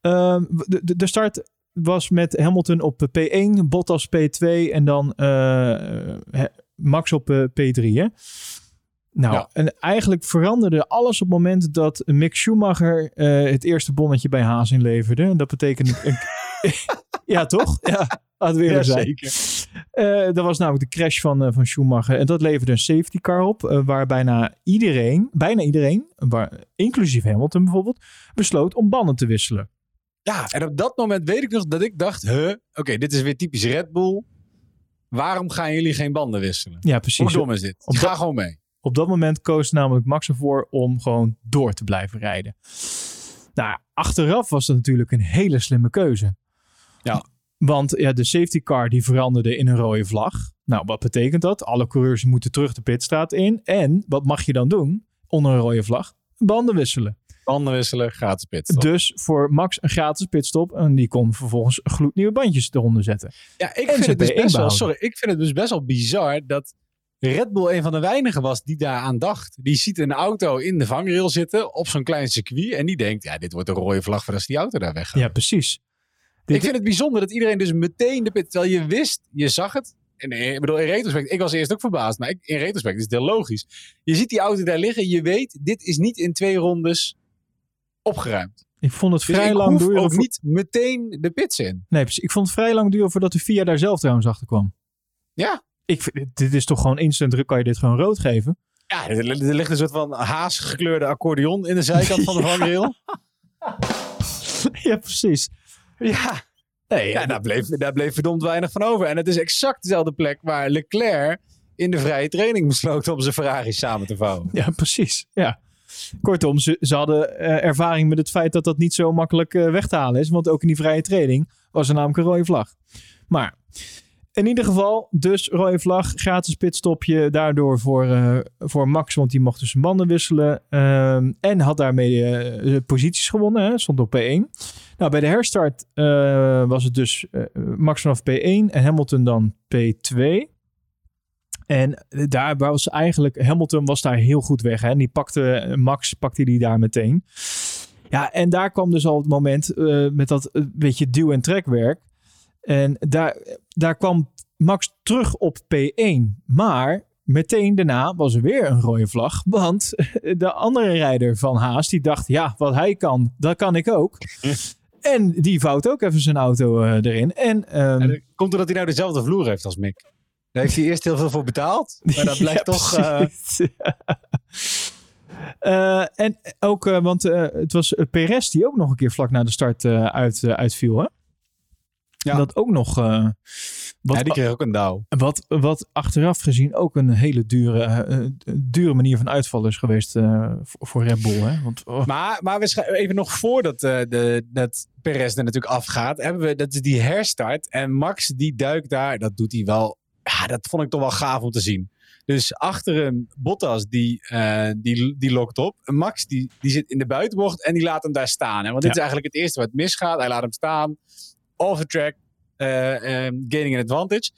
S5: Ehm, de, de, start was met Hamilton op P1, Bottas P2 en dan Max op eh, P3. Hè? Nou,
S6: Ja.
S5: en eigenlijk veranderde alles op het moment dat Mick Schumacher het eerste bonnetje bij Haas inleverde. En dat betekende... ja, toch? Ja, laten we eerlijk zijn. Eh, dat was namelijk de crash van, eh, van Schumacher. En dat leverde een safety car op. eh, waar bijna iedereen, bijna iedereen, waar, inclusief Hamilton bijvoorbeeld, besloot om banden te wisselen.
S6: Ja, en op dat moment weet ik nog dat ik dacht, huh, oké, dit is weer typisch Red Bull. Waarom gaan jullie geen banden wisselen?
S5: Ja,
S6: Hoe
S5: precies.
S6: dom is dit?
S5: Op
S6: Ga
S5: dat-
S6: gewoon mee.
S5: Op dat moment koos namelijk Max ervoor om gewoon door te blijven rijden. Nou, achteraf was dat natuurlijk een hele slimme keuze.
S6: Ja.
S5: Want ja, de safety car die veranderde in een rode vlag. Nou, wat betekent dat? Alle coureurs moeten terug de pitstraat in. En wat mag je dan doen onder een rode vlag? Banden wisselen.
S6: Banden wisselen, gratis pitstop.
S5: Dus voor Max een gratis pitstop. En die kon vervolgens gloednieuwe bandjes eronder zetten.
S6: Ja, ik
S5: En
S6: vind het dus
S5: P1
S6: best wel, sorry, ik vind het dus best wel bizar dat Red Bull een van de weinigen was die daar aan dacht. Die ziet een auto in de vangrail zitten op zo'n klein circuit en die denkt, ja, dit wordt een rode vlag voor als die auto daar weggaat.
S5: Ja, precies.
S6: Ik vind het bijzonder dat iedereen dus meteen de pit, terwijl je wist, je zag het. En ik bedoel, in retrospect, ik was eerst ook verbaasd, maar ik, in retrospect is het heel logisch. Je ziet die auto daar liggen, je weet, dit is niet in twee rondes opgeruimd.
S5: Ik vond het
S6: Dus
S5: vrij lang duren.
S6: ook
S5: voor-
S6: niet meteen de pits in.
S5: Nee, precies. Ik vond het vrij lang duren voordat de VIA daar zelf trouwens achter kwam.
S6: Ja.
S5: Ik vind, dit is toch gewoon instant druk, kan je dit gewoon rood geven?
S6: Ja, er, er ligt een soort van haasgekleurde accordeon in de zijkant van de vangrail.
S5: ja, precies.
S6: Ja,
S5: Nee,
S6: ja daar, bleef, daar bleef verdomd weinig van over. En het is exact dezelfde plek waar Leclerc in de vrije training besloot om zijn Ferrari samen te vouwen.
S5: ja, precies. Ja. Kortom, ze, ze hadden eh, ervaring met het feit dat dat niet zo makkelijk eh, weg te halen is. Want ook in die vrije training was er namelijk een rode vlag. Maar in ieder geval, dus rode vlag, gratis pitstopje. Daardoor voor, eh, voor Max, want die mocht dus banden wisselen. ehm, en had daarmee eh, posities gewonnen, hè, stond op P1. Nou, bij de herstart eh, was het dus Max vanaf P1 en Hamilton dan P2. En daar was eigenlijk, Hamilton was daar heel goed weg. Hè? En die pakte, Max pakte die daar meteen. Ja, en daar kwam dus al het moment met dat beetje duw- en trekwerk. En daar, daar kwam Max terug op P1. Maar meteen daarna was er weer een rode vlag. Want de andere rijder van Haas, die dacht, ja, wat hij kan, dat kan ik ook. en die vouwt ook even zijn auto eh, erin. En,
S6: En dat komt doordat hij nou dezelfde vloer heeft als Mick. Daar heeft hij eerst heel veel voor betaald. Maar dat blijkt
S5: Ja,
S6: toch... eh.
S5: Eh, en ook, want het was Perez die ook nog een keer vlak na de start uit, uitviel. Hè?
S6: Ja.
S5: Dat ook nog. eh, wat,
S6: ja, die kreeg ook een douw.
S5: wat, wat achteraf gezien ook een hele dure, eh, eh, dure manier van uitval is geweest voor, voor Red Bull. Hè? Want, oh,
S6: Maar, maar we even nog voordat uh, de, dat Perez er natuurlijk afgaat, hebben we dat is die herstart. En Max die duikt daar, dat doet hij wel. Ja, dat vond ik toch wel gaaf om te zien. Dus achter hem, Bottas, die, uh, die, die lokt op. Max, die, die zit in de buitenbocht en die laat hem daar staan. Hè? Want dit
S5: Ja.
S6: is eigenlijk het eerste wat misgaat. Hij laat hem staan. Off the track. Uh, um, gaining an advantage.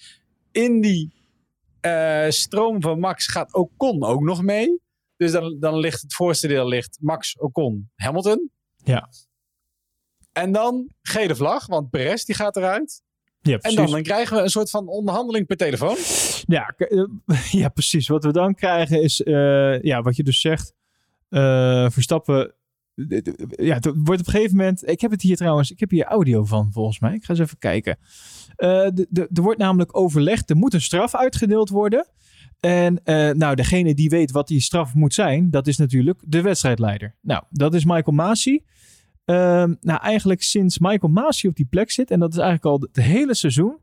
S6: In die uh, stroom van Max gaat Ocon ook nog mee. Dus dan, dan ligt het voorste deel ligt Max, Ocon, Hamilton.
S5: Ja.
S6: En dan gele vlag, want Perez die gaat eruit.
S5: ja,
S6: En dan, dan krijgen we een soort van onderhandeling per telefoon.
S5: Ja, eh, ja, precies. Wat we dan krijgen is, eh, ja, wat je dus zegt, eh, Verstappen. Ja, het wordt op een gegeven moment. Ik heb het hier trouwens, ik heb hier audio van volgens mij. Ik ga eens even kijken. De- er wordt namelijk overlegd, er moet een straf uitgedeeld worden. En eh, nou, degene die weet wat die straf moet zijn, dat is natuurlijk de wedstrijdleider. Nou, dat is Michael Masi. Ehm, nou, eigenlijk sinds Michael Masi op die plek zit, en dat is eigenlijk al het hele seizoen,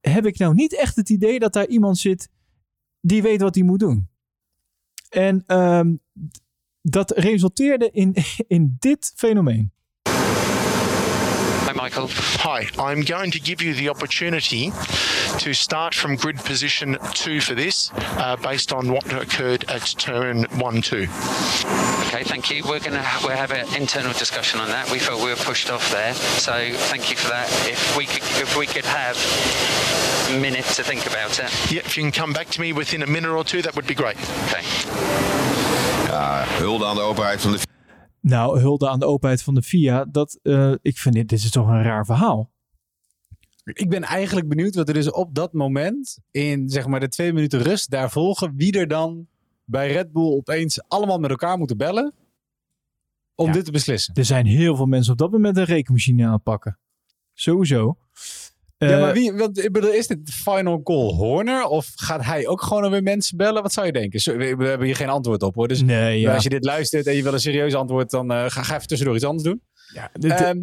S5: heb ik nou niet echt het idee dat daar iemand zit die weet wat hij moet doen. En ehm, dat resulteerde in, in dit fenomeen.
S7: I'm
S3: Michael.
S7: Hi, I'm going to give you the opportunity to start from grid position two for this, uh, based on what occurred at turn one two.
S3: Okay, thank you. We're gonna ha- we'll have an internal discussion on that. We felt we were pushed off there, so thank you for that. If we could if we could have a minute to think about it.
S7: Yeah, if you can come back to me within a minute or two, that would be great.
S3: Okay.
S8: Ja, hulde aan de openheid van de
S5: Nou, hulde aan de openheid van de FIA. Dat, eh, ik vind dit, dit is toch een raar verhaal.
S6: Ik ben eigenlijk benieuwd wat er dus op dat moment, in zeg maar de twee minuten rust daar volgen, wie er dan bij Red Bull opeens allemaal met elkaar moeten bellen om
S5: Ja.
S6: dit te beslissen.
S5: Er zijn heel veel mensen op dat moment een rekenmachine aan het pakken. Sowieso.
S6: Ja,
S5: Eh,
S6: maar wie, want, ik bedoel, is dit final call Horner of gaat hij ook gewoon weer mensen bellen? Wat zou je denken? Zo, we, we hebben hier geen antwoord op hoor. Dus
S5: nee, ja.
S6: als je dit luistert en je wil een serieus antwoord, dan eh, ga, ga even tussendoor iets anders doen.
S5: ja dit-
S6: Ehm,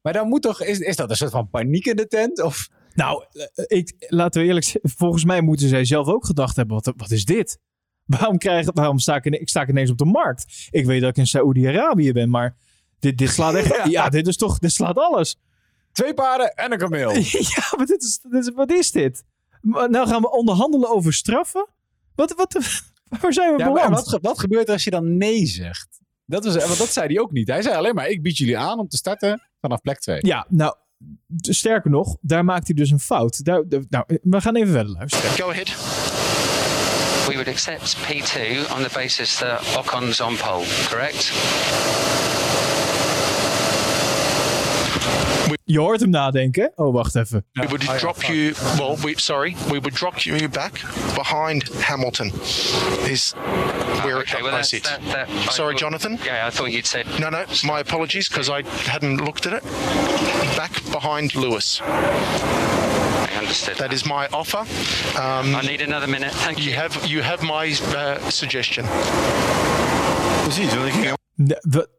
S6: maar dan moet toch, is, is dat een soort van paniek in de tent? Of
S5: Nou, eh, ik, laten we eerlijk zijn. Volgens mij moeten zij zelf ook gedacht hebben: wat, wat is dit? Waarom, krijg, waarom sta ik, ine- ik sta ik ineens op de markt? Ik weet dat ik in Saoedi-Arabië ben, maar dit, dit slaat echt. ja. dit is toch. Dit slaat alles.
S6: Twee paarden en een kameel.
S5: ja, maar dit is, dit is, wat is dit? Nou gaan we onderhandelen over straffen? Wat, wat, waar zijn we
S6: Ja,
S5: beland?
S6: wat, wat gebeurt er als je dan nee zegt? Dat, was, want dat zei hij ook niet. Hij zei alleen maar, ik bied jullie aan om te starten vanaf plek 2.
S5: Ja, nou, sterker nog, daar maakt hij dus een fout. Daar- nou, we gaan even verder luisteren.
S7: Go ahead.
S3: We would accept P2 on the basis that Ocon's on pole, correct?
S5: Je hoort hem nadenken. Oh, wacht even.
S7: We would drop you. Well, we sorry. We would drop you back behind Hamilton. Is where
S3: okay,
S7: it,
S3: well
S7: I sit.
S3: that, that, I
S7: Sorry,
S3: thought-
S7: Jonathan.
S3: Yeah, I thought you'd said
S7: No, no. My apologies because I hadn't looked at it. Back behind Lewis.
S3: I understood.
S7: That is my offer. Um,
S3: I need another minute. Thank you.
S7: you have you have my uh, suggestion.
S8: Precies,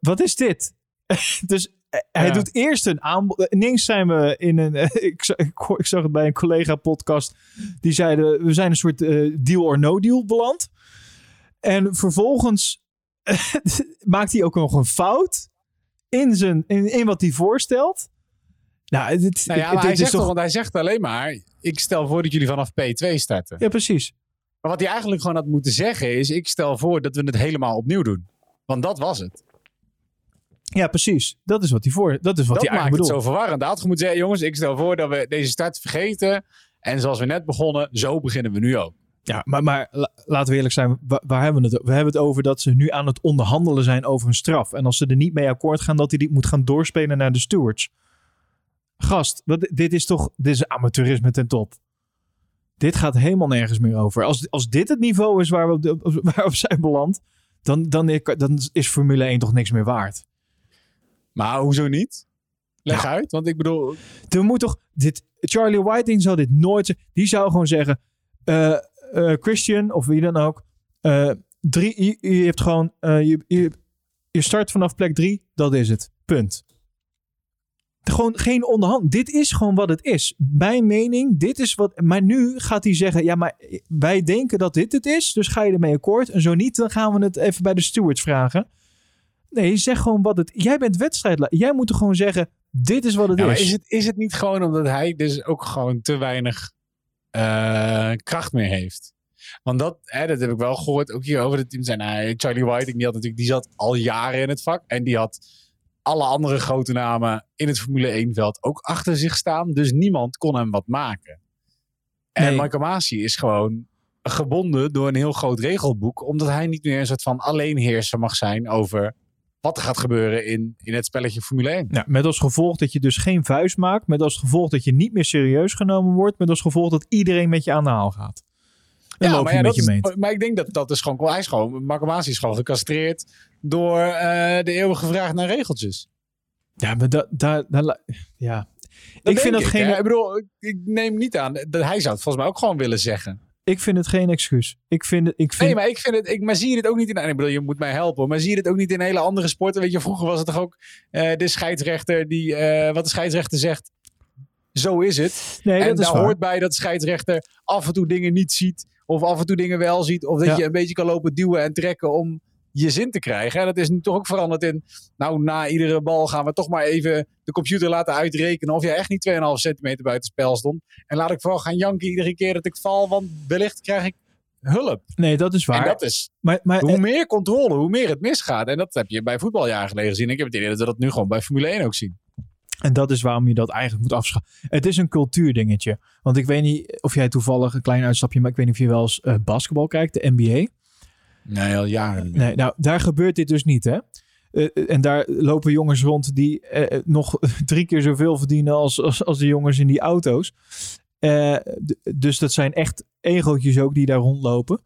S5: wat is dit? dus hij
S6: Ja.
S5: doet eerst een aanbod. Ineens zijn we in een. ik, zag, ik, zag het bij een collega-podcast. Die zeiden: we zijn een soort eh, deal or no deal beland. En vervolgens maakt hij ook nog een fout in, zijn, in, in wat hij voorstelt. Nou, dit,
S6: Nou ja,
S5: dit
S6: maar hij
S5: is
S6: zegt,
S5: toch.
S6: toch, want hij zegt alleen maar, ik stel voor dat jullie vanaf P2 starten.
S5: Ja, precies.
S6: Maar wat hij eigenlijk gewoon had moeten zeggen is, ik stel voor dat we het helemaal opnieuw doen. Want dat was het.
S5: Ja, precies. Dat is wat hij voor. Dat is wat
S6: dat
S5: hij
S6: maakt
S5: eigenlijk
S6: het zo
S5: bedoelt.
S6: verwarrend. Hij had moeten zeggen, jongens, ik stel voor dat we deze start vergeten. En zoals we net begonnen, zo beginnen we nu ook.
S5: Ja, maar, maar la- laten we eerlijk zijn. Waar, waar hebben we het? over? We hebben het over dat ze nu aan het onderhandelen zijn over een straf. En als ze er niet mee akkoord gaan, dat hij die moet gaan doorspelen naar de stewards. Gast, wat, dit is toch dit is amateurisme ten top. Dit gaat helemaal nergens meer over. Als, als dit het niveau is waar we op, de- op- waarop zijn beland, dan, dan, dan is Formule 1 toch niks meer waard.
S6: Maar hoezo niet? Leg uit, want ik bedoel...
S5: Er moet toch dit, Charlie Whiting zou dit nooit zeggen. Die zou gewoon zeggen: eh, eh, Christian of wie dan ook. eh, drie, je, je hebt gewoon. je, je, je start vanaf plek drie, dat is het. Punt. Gewoon geen onderhand. Dit is gewoon wat het is. Mijn mening, dit is wat. Maar nu gaat hij zeggen: ja, maar wij denken dat dit het is. Dus ga je ermee akkoord. En zo niet, dan gaan we het even bij de stewards vragen. Nee, zeg gewoon wat het. Jij bent wedstrijdleider. Jij moet er gewoon zeggen: dit is wat het
S6: Ja, maar
S5: is.
S6: is, het, is het niet gewoon omdat hij dus ook gewoon te weinig eh, kracht meer heeft? Want dat, hè, dat heb ik wel gehoord, ook hier over het team. Zijn, nou, Charlie Whiting, die, had natuurlijk, die zat al jaren in het vak. En die had alle andere grote namen in het Formule 1-veld ook achter zich staan. Dus niemand kon hem wat maken. En
S5: Nee.
S6: Michael Masi is gewoon gebonden door een heel groot regelboek. Omdat hij niet meer een soort van alleenheerser mag zijn over wat er gaat gebeuren in, in het spelletje Formule 1.
S5: Nou, met als gevolg dat je dus geen vuist maakt. Met als gevolg dat je niet meer serieus genomen wordt. Met als gevolg dat iedereen met je aan de haal gaat.
S6: Maar, ja, dat is-
S5: mee.
S6: maar ik denk dat dat is gewoon... Hij is gewoon... Marco Masi is gewoon gecastreerd door eh, de eeuwige vraag naar regeltjes.
S5: Ja, maar dat, la- ja.
S6: Dat
S5: ik vind dat geen,
S6: hè. Ik bedoel, ik neem niet aan... Dat hij zou het volgens mij ook gewoon willen zeggen.
S5: Ik vind het geen excuus. Ik vind, het- ik vind,
S6: Nee, maar ik vind het... Ik, maar zie je dit ook niet in... Ik bedoel, je moet mij helpen. Maar zie je dit ook niet in hele andere sporten? Weet je, vroeger was het toch ook eh, de scheidsrechter die... eh, wat de scheidsrechter zegt, zo is het.
S5: nee,
S6: en
S5: dat is
S6: daar
S5: waar.
S6: hoort bij dat de scheidsrechter af en toe dingen niet ziet. Of af en toe dingen wel ziet. Of dat
S5: Ja.
S6: je een beetje kan lopen duwen en trekken om je zin te krijgen. En dat is nu toch ook veranderd in, nou, na iedere bal gaan we toch maar even de computer laten uitrekenen of jij echt niet 2,5 centimeter buiten spel stond. En laat ik vooral gaan janken iedere keer dat ik val, want wellicht krijg ik hulp.
S5: Nee, dat is waar.
S6: En dat is,
S5: maar, maar,
S6: hoe meer controle, hoe meer het misgaat. En dat heb je bij voetbaljaren geleden gezien. Ik heb het idee dat we dat nu gewoon bij Formule 1 ook zien.
S5: En dat is waarom je dat eigenlijk moet afschaffen. Het is een cultuurdingetje. Want ik weet niet of jij toevallig een klein uitstapje, maar ik weet niet of je wel eens uh, basketbal kijkt, de NBA.
S6: Nee, al jaren.
S5: Nee, nou, daar gebeurt dit dus niet, hè? Uh, en daar lopen jongens rond die uh, nog drie keer zoveel verdienen als, als, als de jongens in die auto's. dus dat zijn echt egootjes ook die daar rondlopen.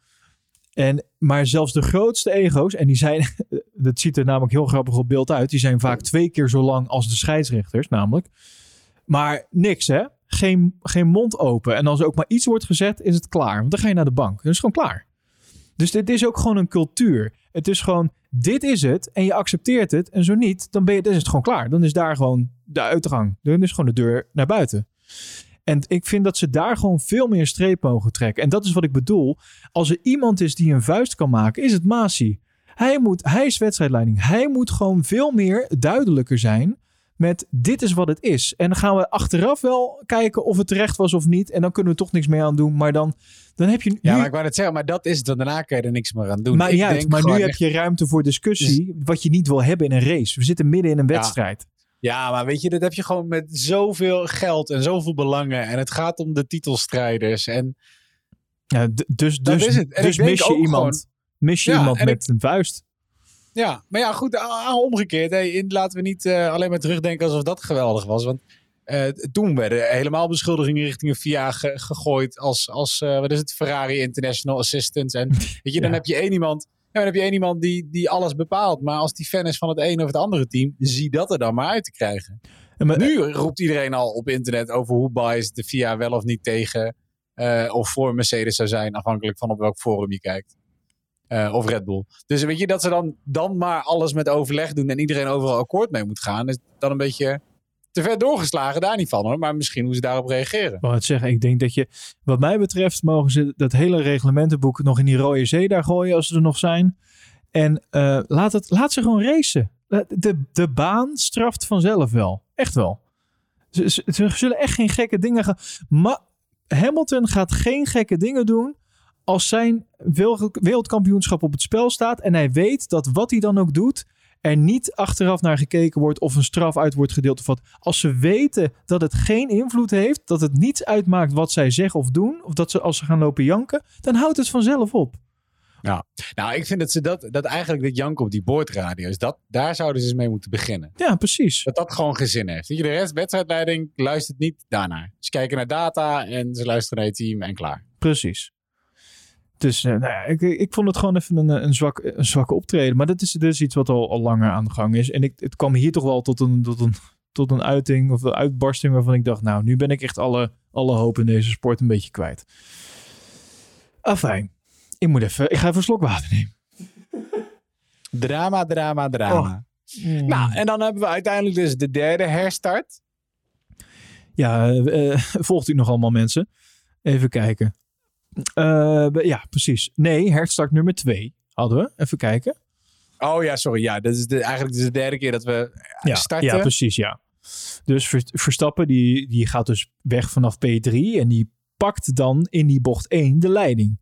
S5: En, maar zelfs de grootste ego's, en die zijn, dat ziet er namelijk heel grappig op beeld uit, die zijn vaak twee keer zo lang als de scheidsrechters, namelijk. Maar niks, hè? Geen, geen mond open. En als er ook maar iets wordt gezet, is het klaar. Want dan ga je naar de bank. Dat is gewoon klaar. Dus dit is ook gewoon een cultuur. Het is gewoon, dit is het en je accepteert het. En zo niet, dan, ben je, dan is het gewoon klaar. Dan is daar gewoon de uitgang. Dan is gewoon de deur naar buiten. En ik vind dat ze daar gewoon veel meer streep mogen trekken. En dat is wat ik bedoel. Als er iemand is die een vuist kan maken, is het Masi. Hij, moet, hij is wedstrijdleiding. Hij moet gewoon veel meer duidelijker zijn met dit is wat het is. En dan gaan we achteraf wel kijken of het terecht was of niet. En dan kunnen we toch niks meer aan doen. Maar dan, dan heb je. Nu...
S6: Ja, maar ik wou het zeggen, maar dat is het. Dan daarna kan je er niks meer aan doen.
S5: Maar, juist, maar nu heb je ruimte voor discussie. Wat je niet wil hebben in een race. We zitten midden in een wedstrijd.
S6: Ja, maar weet je, dat heb je gewoon met zoveel geld en zoveel belangen. En het gaat om de titelstrijders. En
S5: ja, dus dus, is het. dus mis je iemand, gewoon, mis je iemand met een vuist.
S6: Ja, maar ja, goed, omgekeerd. Hey, laten we niet uh, alleen maar terugdenken alsof dat geweldig was. Want uh, toen werden helemaal beschuldigingen richting VIA ge gegooid als, als uh, wat is het, Ferrari International Assistant. En weet je, dan heb je één iemand ja, dan heb je één iemand die, die alles bepaalt. Maar als die fan is van het ene of het andere team, zie dat er dan maar uit te krijgen. nu roept iedereen al op internet over hoe biased de FIA wel of niet tegen uh, of voor Mercedes zou zijn, afhankelijk van op welk forum je kijkt. Uh, of Red Bull. Dus weet je, dat ze dan, dan maar alles met overleg doen en iedereen overal akkoord mee moet gaan, is dan een beetje te ver doorgeslagen, daar niet van hoor. Maar misschien hoe ze daarop reageren.
S5: Ik het zeggen, ik denk dat je, wat mij betreft, mogen ze dat hele reglementenboek nog in die rode zee daar gooien als ze er nog zijn. En uh, laat, het, laat ze gewoon racen. De, de baan straft vanzelf wel. Echt wel. Ze, ze, ze zullen echt geen gekke dingen gaan. Maar Hamilton gaat geen gekke dingen doen als zijn wereldkampioenschap op het spel staat. En hij weet dat wat hij dan ook doet, er niet achteraf naar gekeken wordt of een straf uit wordt gedeeld of wat. Als ze weten dat het geen invloed heeft, dat het niets uitmaakt wat zij zeggen of doen, of dat ze als ze gaan lopen janken, dan houdt het vanzelf op.
S6: Ja, nou, ik vind dat ze dat, dat eigenlijk dit janken op die boordradio's, dat, daar zouden ze eens mee moeten beginnen.
S5: Ja, precies.
S6: Dat dat gewoon gezin heeft. Je, de rest, wedstrijdleiding, luistert niet daarnaar. Ze kijken naar data en ze luisteren naar het team en klaar.
S5: Precies. Dus uh, nou ja, ik, ik vond het gewoon even een, een, zwak, een zwakke optreden. Maar dat is dus iets wat al, al langer aan de gang is. En ik, het kwam hier toch wel tot een, tot een, tot een uiting of een uitbarsting waarvan ik dacht, nou, nu ben ik echt alle, alle hoop in deze sport een beetje kwijt. Afijn. Ik moet even, ik ga even een slok water nemen.
S6: Drama, drama, drama. Oh. Nou, en dan hebben we uiteindelijk dus de derde herstart.
S5: Ja, uh, volgt u nog allemaal mensen? Even kijken. Uh, ja, precies. Nee, herstart nummer twee hadden we. Even kijken.
S6: Oh ja, sorry. Ja, dat is de, eigenlijk de derde keer dat we
S5: ja,
S6: starten.
S5: Ja, precies, ja. Dus Verstappen die, die gaat dus weg vanaf P3 en die pakt dan in die bocht 1 de leiding.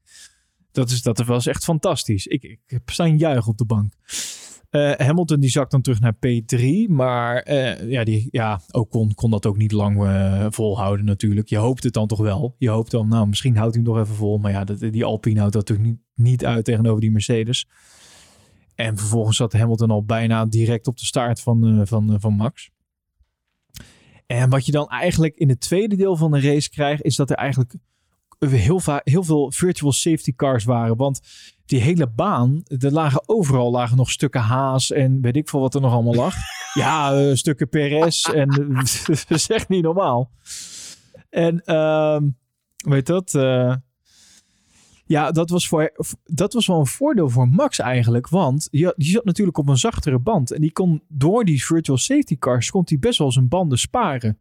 S5: Dat, is, dat was echt fantastisch. Ik, ik heb staan juichen op de bank. Uh, Hamilton die zakt dan terug naar P3. Maar uh, ja, die, ja, ook kon, kon dat ook niet lang uh, volhouden natuurlijk. Je hoopt het dan toch wel. Je hoopt dan, nou misschien houdt hij hem nog even vol. Maar ja, dat, die Alpine houdt dat natuurlijk niet, niet uit tegenover die Mercedes. En vervolgens zat Hamilton al bijna direct op de start van, van, van Max. En wat je dan eigenlijk in het tweede deel van de race krijgt, is dat er eigenlijk heel, heel veel virtual safety cars waren. Want die hele baan, er lagen overal lagen nog stukken haas en weet ik veel wat er nog allemaal lag. ja, uh, stukken PRS en dat is echt niet normaal. En uh, weet dat? Uh, ja, dat was, voor, dat was wel een voordeel voor Max eigenlijk. Want die, die zat natuurlijk op een zachtere band. En die kon door die virtual safety cars kon hij best wel zijn banden sparen.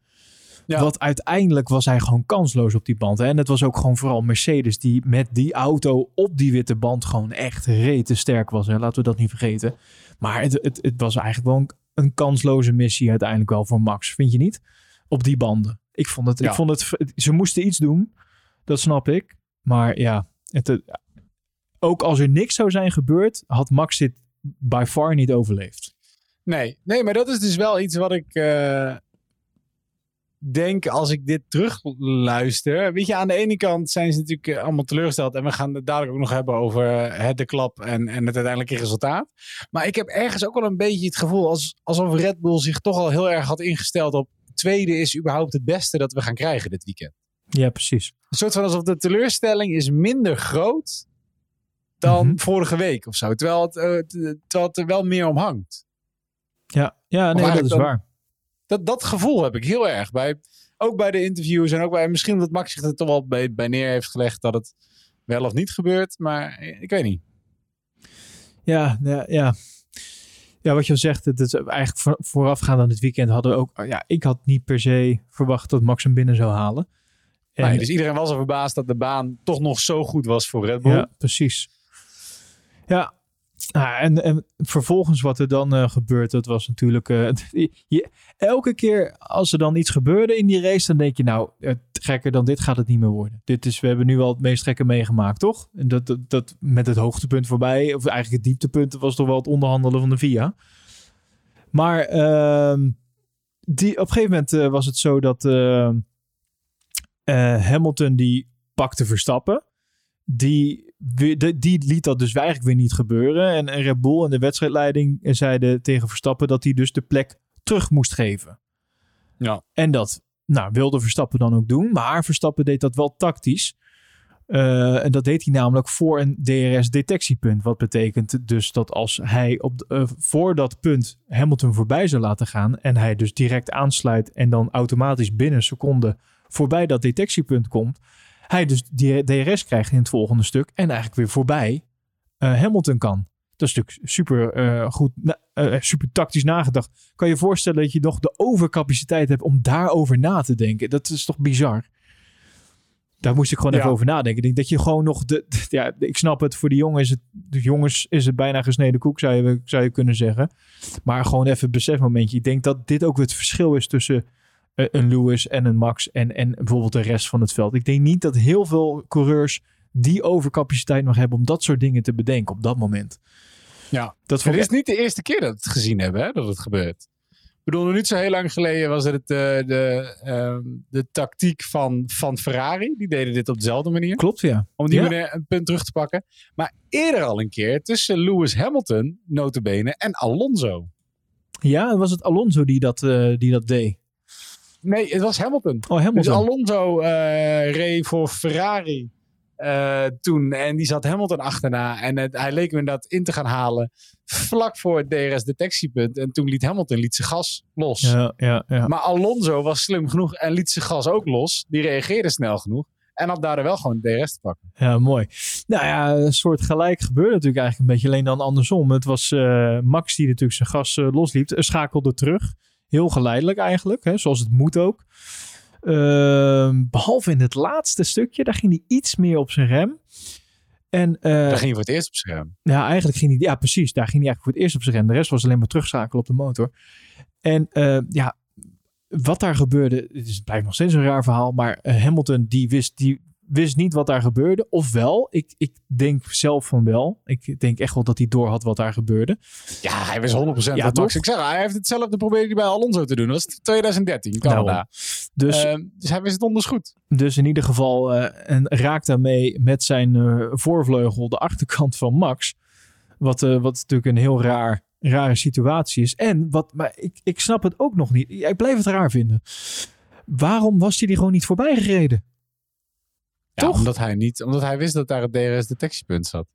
S6: Ja.
S5: Want uiteindelijk was hij gewoon kansloos op die band. Hè? En het was ook gewoon vooral Mercedes die met die auto op die witte band gewoon echt rete sterk was. Hè? Laten we dat niet vergeten. Maar het, het, het was eigenlijk wel een, een kansloze missie uiteindelijk wel voor Max. Vind je niet? Op die banden. Ik vond het, ik vond het, ze moesten iets doen. Dat snap ik. Maar ja, het, het- ook als er niks zou zijn gebeurd, had Max dit by far niet overleefd.
S6: Nee, nee, maar dat is dus wel iets wat ik eh, denk als ik dit terugluister. Weet je, aan de ene kant zijn ze natuurlijk eh, allemaal teleurgesteld. En we gaan het dadelijk ook nog hebben over eh, het de klap en, en het uiteindelijke resultaat. Maar ik heb ergens ook wel een beetje het gevoel als, alsof Red Bull zich toch al heel erg had ingesteld op tweede is überhaupt het beste dat we gaan krijgen dit weekend.
S5: Ja, precies.
S6: Een soort van alsof de teleurstelling is minder groot dan
S5: Mhm.
S6: vorige week of zo. Terwijl het, eh, terwijl het er wel meer om hangt.
S5: Ja, ja nee, dat is
S6: dan-
S5: waar.
S6: Dat, dat gevoel heb ik heel erg. Bij, ook bij de interviews en ook bij misschien dat Max zich er toch wel bij, bij neer heeft gelegd dat het wel of niet gebeurt. Maar ik weet niet.
S5: Ja, ja, ja. Ja, wat je al zegt, het is eigenlijk voor, voorafgaand aan het weekend hadden we ook... Ja, ik had niet per se verwacht dat Max hem binnen zou halen. En,
S6: Nee, dus iedereen was er verbaasd dat de baan toch nog zo goed was voor Red Bull.
S5: ja, precies. Ja, ah, en, en vervolgens wat er dan eh, gebeurt, dat was natuurlijk... eh, elke keer als er dan iets gebeurde in die race, dan denk je nou, eh, gekker dan dit gaat het niet meer worden. Dit is, we hebben nu al het meest gekke meegemaakt, toch? En dat, dat, met het hoogtepunt voorbij, of eigenlijk het dieptepunt, was toch wel het onderhandelen van de VIA. Maar ehm, die, op een gegeven moment was het zo dat Hamilton die pakte Verstappen. Die, die liet dat dus eigenlijk weer niet gebeuren. En, en Red Bull en de wedstrijdleiding zeiden tegen Verstappen dat hij dus de plek terug moest geven.
S6: Ja.
S5: En dat nou, wilde Verstappen dan ook doen. Maar Verstappen deed dat wel tactisch. Eh, en dat deed hij namelijk voor een DRS-detectiepunt. Wat betekent dus dat als hij op de- eh, voor dat punt Hamilton voorbij zou laten gaan. en hij dus direct aansluit en dan automatisch binnen een seconde voorbij dat detectiepunt komt. Hij dus die DRS krijgt in het volgende stuk. en eigenlijk weer voorbij eh, Hamilton kan. Dat is natuurlijk super eh, goed, eh, super tactisch nagedacht. Kan je voorstellen dat je nog de overcapaciteit hebt om daarover na te denken? Dat is toch bizar? Daar moest ik gewoon
S6: Ja.
S5: even over nadenken. Ik denk dat je gewoon nog de, ja, ik snap het. Voor de jongen is het, de jongens is het bijna gesneden koek, zou je, zou je kunnen zeggen. Maar gewoon even een besefmomentje. Ik denk dat dit ook het verschil is tussen een Lewis en een Max en, en bijvoorbeeld de rest van het veld. Ik denk niet dat heel veel coureurs die overcapaciteit nog hebben om dat soort dingen te bedenken op dat moment.
S6: Ja.
S5: Dat
S6: Het is niet de eerste keer dat we het gezien hebben, hè, dat het gebeurt. Ik bedoel, nog niet zo heel lang geleden was het de, de, ehm, de tactiek van, van Ferrari. Die deden dit op dezelfde manier.
S5: Klopt, ja.
S6: Om die
S5: Ja.
S6: manier een punt terug te pakken. Maar eerder al een keer tussen Lewis Hamilton, notabene, en Alonso.
S5: Ja, was het Alonso die dat, eh, die dat deed?
S6: Nee, het was Hamilton.
S5: Oh, Hamilton.
S6: Dus Alonso eh, reed voor Ferrari eh, toen. En die zat Hamilton achterna. En het- hij leek hem inderdaad in te gaan halen. Vlak voor het DRS-detectiepunt. En toen liet Hamilton liet zijn gas los.
S5: Ja, ja, ja.
S6: Maar Alonso was slim genoeg en liet zijn gas ook los. Die reageerde snel genoeg. En had daardoor wel gewoon DRS te pakken.
S5: Ja, mooi. Nou ja, een soort gelijk gebeurde natuurlijk eigenlijk een beetje. Alleen dan andersom. Het was eh, Max die natuurlijk zijn gas losliet. eh, schakelde terug. Heel geleidelijk eigenlijk. Hè, zoals het moet ook. Ehm, behalve in het laatste stukje. Daar ging hij iets meer op zijn rem. En, eh,
S6: Daar ging je voor het eerst op scherm.
S5: Ja, eigenlijk ging hij... Ja, precies. Daar ging hij eigenlijk voor het eerst op zijn rem. De rest was alleen maar terugschakelen op de motor. En eh, ja, wat daar gebeurde... Het is- het blijft nog steeds een raar verhaal. Maar eh, Hamilton die wist, die wist niet wat daar gebeurde. Ofwel, ik, ik denk zelf van wel. Ik denk echt wel dat hij door had wat daar gebeurde.
S6: Ja, hij was 100%
S5: Ja,
S6: wat Max. Ik zeg, hij heeft hetzelfde probeerde hij bij Alonso te doen. Dat was 2013 in Canada.
S5: Dus,
S6: Ehm, dus hij wist het onders goed.
S5: dus in ieder geval eh, en raakt daarmee met zijn eh, voorvleugel de achterkant van Max. Wat, eh, wat natuurlijk een heel raar, rare situatie is. En wat, maar ik, ik snap het ook nog niet. Ik blijf het raar vinden. Waarom was hij die gewoon niet voorbij gereden?
S6: Ja,
S5: Toch?
S6: Omdat hij, niet, omdat hij wist dat daar het DRS-detectiepunt zat.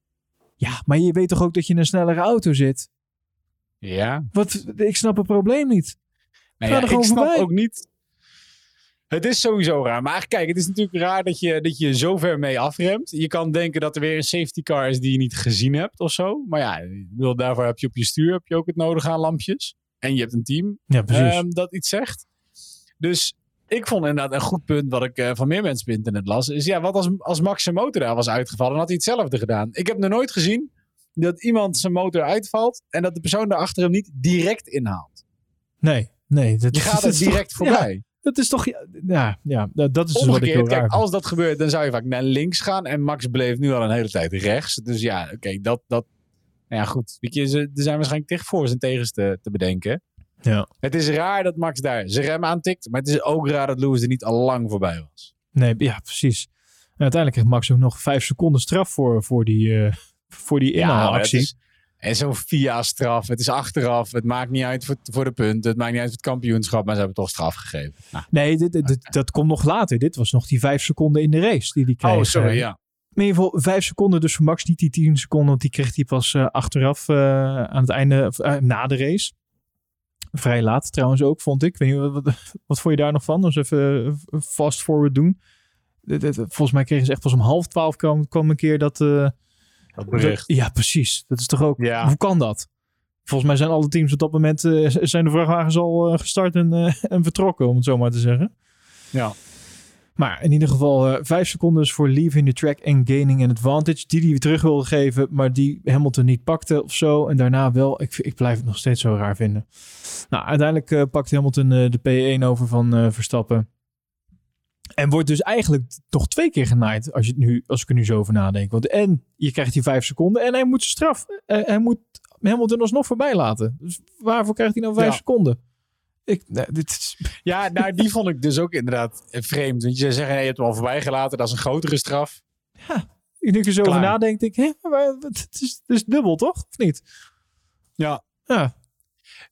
S5: Ja, maar je weet toch ook dat je in een snellere auto zit?
S6: Ja.
S5: Wat, ik snap het probleem niet.
S6: Nou ja,
S5: gewoon
S6: ik snap
S5: voorbij.
S6: ook niet. Het is sowieso raar. Maar kijk, het is natuurlijk raar dat je, dat je zo ver mee afremt. Je kan denken dat er weer een safety car is die je niet gezien hebt of zo. Maar ja, daarvoor heb je op je stuur heb je ook het nodige aan lampjes. En je hebt een team
S5: Ja,
S6: ehm, dat iets zegt. Dus ik vond inderdaad een goed punt wat ik eh, van meer mensen op internet las. Is ja, wat als, als Max zijn motor daar was uitgevallen, dan had hij hetzelfde gedaan. Ik heb nog nooit gezien dat iemand zijn motor uitvalt en dat de persoon daarachter hem niet direct inhaalt.
S5: Nee, nee. Dat,
S6: Je gaat er
S5: toch-
S6: direct voorbij.
S5: Ja, dat is toch... Ja, ja dat is dus wat ik heel raar
S6: kijk, als dat gebeurt, dan zou je vaak naar links gaan. En Max bleef nu al een hele tijd rechts. Dus ja, oké, dat, dat... Nou ja, goed. Weet je, er zijn waarschijnlijk tegen voor en tegens te, te bedenken.
S5: Ja.
S6: Het is raar dat Max daar zijn rem aantikt. Maar het is ook raar dat Lewis er niet al lang voorbij was.
S5: Nee, ja, precies. En uiteindelijk kreeg Max ook nog vijf seconden straf voor, voor die, eh voor die inhaalactie.
S6: is- En zo'n VIA-straf. Het is achteraf. Het maakt niet uit voor, voor de punten. Het maakt niet uit voor het kampioenschap. Maar ze hebben toch straf gegeven. Nou.
S5: Nee, dit, dit- dit- dat komt nog later. Dit was nog die vijf seconden in de race die die kreeg.
S6: Oh, sorry,
S5: Eh,
S6: ja.
S5: Maar in ieder geval vijf seconden dus voor Max. Niet die tien seconden, want die kreeg hij pas eh, achteraf aan het einde, na de race. Vrij laat trouwens ook, vond ik. Weet niet, wat, wat, vond je daar nog van? Dus even eh, fast forward doen. Volgens mij kregen ze echt pas om half twaalf kwam, kwam een keer dat... eh,
S6: Dat bericht.
S5: ja, precies. Dat is toch ook...
S6: Ja.
S5: Hoe kan dat? Volgens mij zijn alle teams op dat moment... eh, zijn de vrachtwagens al gestart en, en vertrokken, om het zo maar te zeggen.
S6: Ja.
S5: Maar in ieder geval eh, vijf seconden is voor leaving the track and gaining an advantage. Die die terug wilde geven, maar die Hamilton niet pakte of zo. En daarna wel. Ik, ik blijf het nog steeds zo raar vinden. Nou, uiteindelijk eh, pakt Hamilton eh, de P1 over van Verstappen. En wordt dus eigenlijk toch twee keer genaaid als, je het nu, als ik er nu zo over nadenk. Want en je krijgt die vijf seconden en hij moet straf. hij moet Hamilton alsnog voorbij laten. Dus waarvoor krijgt hij nou vijf
S6: Ja.
S5: seconden? Ik, nee, dit is,
S6: Ja, nou, die vond ik dus ook inderdaad vreemd. Want je zegt, nee, je hebt hem al voorbij gelaten. Dat is een grotere straf.
S5: nu ik er zo over nadenk, denk ik, hè, maar het is, het is dubbel toch? Of niet?
S6: Ja.
S5: Ja.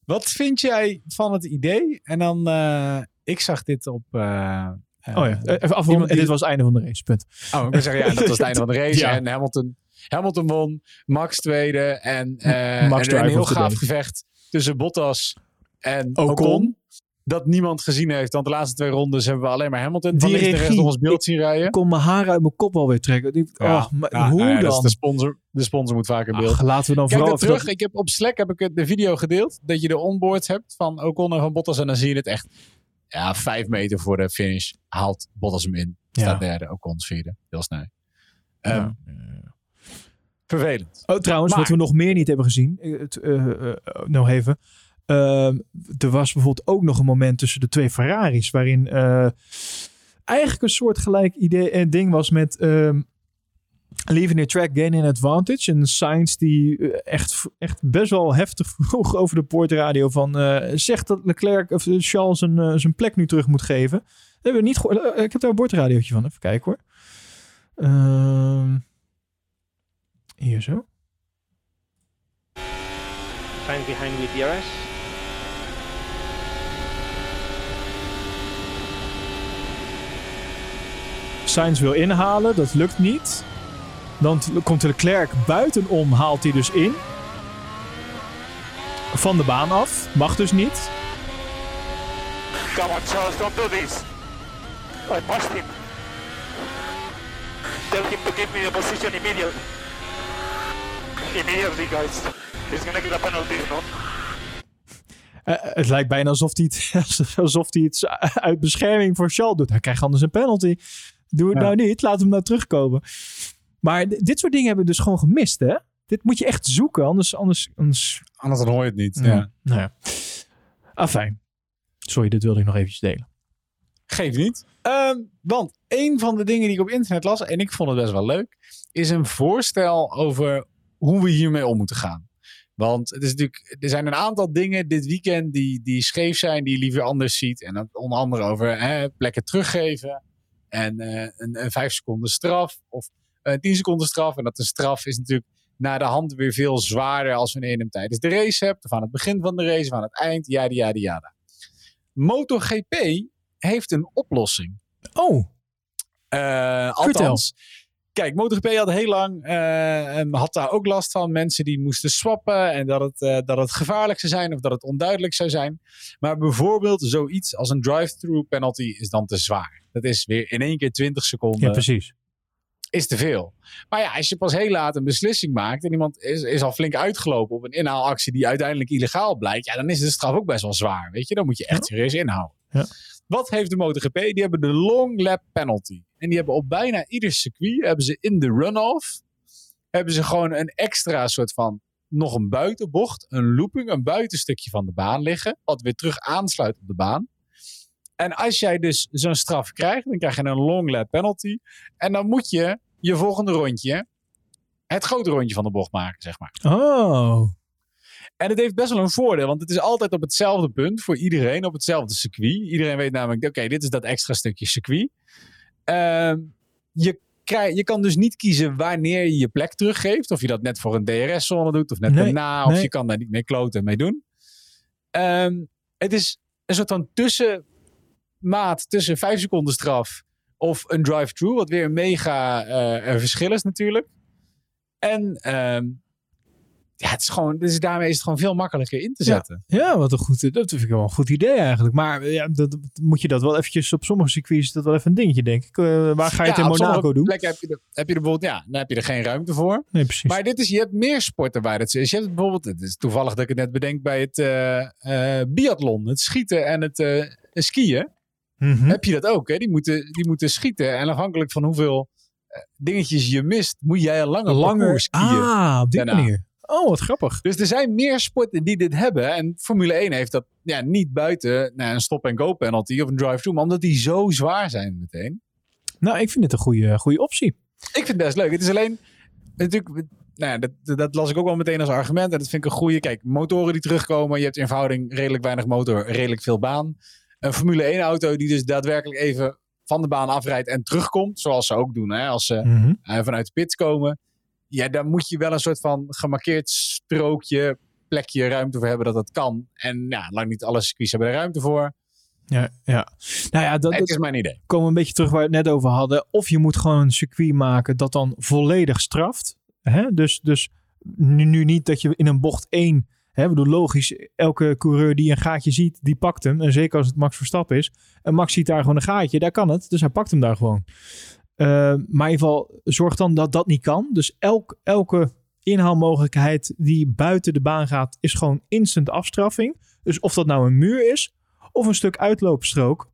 S6: Wat vind jij van het idee? En dan, eh, ik zag dit op... eh,
S5: Oh ja, even afronden.
S6: die-
S5: dit was het einde van de race, punt.
S6: Oh, ik wil zeggen, ja, dat was het einde van de race.
S5: Ja.
S6: En Hamilton, Hamilton won, Max tweede. En,
S5: Max
S6: en een heel gaaf gevecht tussen Bottas en
S5: Ocon.
S6: Ocon. Dat niemand gezien heeft. Want de laatste twee rondes hebben we alleen maar Hamilton van
S5: Die regie.
S6: nog ons beeld zien rijden.
S5: Ik kon mijn haren uit mijn kop alweer trekken. Ik- oh, maar
S6: Ja,
S5: hoe
S6: nou ja,
S5: dan?
S6: De sponsor, de sponsor moet vaak in beeld.
S5: Ach, laten we dan
S6: Kijk
S5: vooral
S6: terug.
S5: dat-
S6: Ik heb op Slack heb ik het- de video gedeeld. Dat je de onboards hebt van Ocon en van Bottas. En dan zie je het echt. Ja, vijf meter voor de finish haalt Bottas hem in.
S5: Ja.
S6: Staat derde, Ocon vierde. Heel snel. Ehm,
S5: Ja.
S6: Vervelend.
S5: Oh, trouwens,
S6: Maar-
S5: wat we nog meer niet hebben gezien. eh, Het, eh, eh, nog even. Ehm, er was bijvoorbeeld ook nog een moment tussen de twee Ferraris. Waarin eh, eigenlijk een soort gelijk idee en ding was met. ehm, Leaving the track, gaining advantage. En Sainz die eh, echt, echt best wel heftig vroeg over de poortradio van... eh, zegt dat Leclerc of eh, Charles zijn, eh, zijn plek nu terug moet geven. Dat hebben we niet gehoord. Eh, Ik heb daar een boordradiootje van. Even kijken hoor. Ehm, hier zo.
S9: Sainz behind with DRS.
S5: Sainz wil inhalen, dat lukt niet. Dan komt Leclerc buitenom, haalt hij dus in. Van de baan af, mag dus niet.
S9: Come on, Charles, don't do this. I passed him. Tell him to give me the position immediately. Immediately, guys. He's gonna get a penalty, no?
S5: Eh, het lijkt bijna alsof hij, het, alsof hij het uit bescherming voor Charles doet. Hij krijgt anders een penalty. Doe het
S6: Ja.
S5: nou niet, laat hem nou terugkomen. Maar dit soort dingen hebben we dus gewoon gemist, hè? Dit moet je echt zoeken, anders... anders, anders
S6: Anders dan hoor je het niet.
S5: ja.
S6: Ja.
S5: Nou ja. Afijn. Sorry, dit wilde ik nog eventjes delen.
S6: Geeft niet. Ehm, want een van de dingen die ik op internet las, en ik vond het best wel leuk, is een voorstel over hoe we hiermee om moeten gaan. Want het is natuurlijk, er zijn een aantal dingen dit weekend die, die scheef zijn, die je liever anders ziet. En dat onder andere over hè, plekken teruggeven. En eh, een, een vijf seconden straf. Of een tien seconden straf. En dat de straf is natuurlijk naar de hand weer veel zwaarder als wanneer je hem tijdens de race hebt. Of aan het begin van de race, of aan het eind. Yada, yada, yada. MotoGP heeft een oplossing.
S5: Oh,
S6: Eh,
S5: Vertel.
S6: althans, kijk, MotoGP had heel lang, em, had daar ook last van. Mensen die moesten swappen en dat het, eh, dat het gevaarlijk zou zijn of dat het onduidelijk zou zijn. Maar bijvoorbeeld zoiets als een drive-through penalty is dan te zwaar. Dat is weer in één keer 20 seconden.
S5: ja, precies.
S6: is te veel. Maar ja, als je pas heel laat een beslissing maakt en iemand is, is al flink uitgelopen op een inhaalactie die uiteindelijk illegaal blijkt, ja, dan is de straf ook best wel zwaar. Weet je, dan moet je echt serieus inhouden.
S5: Ja.
S6: Wat heeft de MotoGP? Die hebben de long lap penalty. En die hebben op bijna ieder circuit, hebben ze in de runoff, hebben ze gewoon een extra soort van, nog een buitenbocht, een looping, een buitenstukje van de baan liggen, wat weer terug aansluit op de baan. En als jij dus zo'n straf krijgt, dan krijg je een long lap penalty. En dan moet je je volgende rondje het grote rondje van de bocht maken, zeg maar.
S5: Oh.
S6: En het heeft best wel een voordeel, want het is altijd op hetzelfde punt voor iedereen, op hetzelfde circuit. Iedereen weet namelijk, oké, dit is dat extra stukje circuit. Ehm, je, krijg, je kan dus niet kiezen wanneer je je plek teruggeeft. Of je dat net voor een DRS-zone doet, of net
S5: Nee,
S6: daarna, of
S5: nee.
S6: je kan daar niet mee kloten mee doen. Ehm, het is een soort van tussenmaat tussen 5 seconden straf of een drive-thru, wat weer een mega eh, verschil is natuurlijk. En ehm, ja, het is gewoon, dus daarmee is het gewoon veel makkelijker in te zetten.
S5: Ja, wat een goed, dat vind ik wel een goed idee eigenlijk. Maar eh, ja, dat, moet je dat wel eventjes op sommige circuits is dat wel even een dingetje, denk ik. Eh, waar ga je het in Monaco doen?
S6: heb je, er, heb je er bijvoorbeeld, ja, dan heb je er geen ruimte voor.
S5: Nee, precies.
S6: Maar dit is, je hebt meer sporten waar dat is. Je hebt bijvoorbeeld, het is toevallig dat ik het net bedenk bij het eh, biathlon, het schieten en het skiën.
S5: Mhm.
S6: Heb je dat ook? Hè? Die, moeten, die moeten schieten en afhankelijk van hoeveel dingetjes je mist, moet jij een lange
S5: Langer.
S6: parcours skiën.
S5: Ah, op die
S6: daarna.
S5: manier. Oh, wat grappig.
S6: Dus er zijn meer sporten die dit hebben. En Formule 1 heeft dat ja, niet buiten nou, een stop-and-go penalty of een drive-thru. Maar omdat die zo zwaar zijn meteen.
S5: Nou, ik vind het een goede, goede optie.
S6: Ik vind het best leuk. Het is alleen natuurlijk... Nou ja, dat, dat las ik ook wel meteen als argument. En dat vind ik een goede. Kijk, motoren die terugkomen. Je hebt in verhouding redelijk weinig motor, redelijk veel baan. Een Formule 1 auto die dus daadwerkelijk even van de baan afrijdt en terugkomt. Zoals ze ook doen hè, als ze
S5: Mhm.
S6: eh, vanuit de pits komen. Ja, daar moet je wel een soort van gemarkeerd strookje, plekje, ruimte voor hebben dat dat kan. En ja, lang niet alle circuits hebben er ruimte voor.
S5: Ja, ja. Nou ja, dat,
S6: Het is mijn idee.
S5: komen we een beetje terug waar we het net over hadden. Of je moet gewoon een circuit maken dat dan volledig straft. Hè? Dus, dus nu, nu niet dat je in een bocht 1... Hè, bedoel, logisch, elke coureur die een gaatje ziet, die pakt hem. En zeker als het Max Verstappen is. En Max ziet daar gewoon een gaatje, daar kan het. Dus hij pakt hem daar gewoon. Eh, maar in ieder geval, zorg dan dat dat niet kan. Dus elk, elke inhaalmogelijkheid die buiten de baan gaat, is gewoon instant afstraffing. Dus of dat nou een muur is, of een stuk uitloopstrook.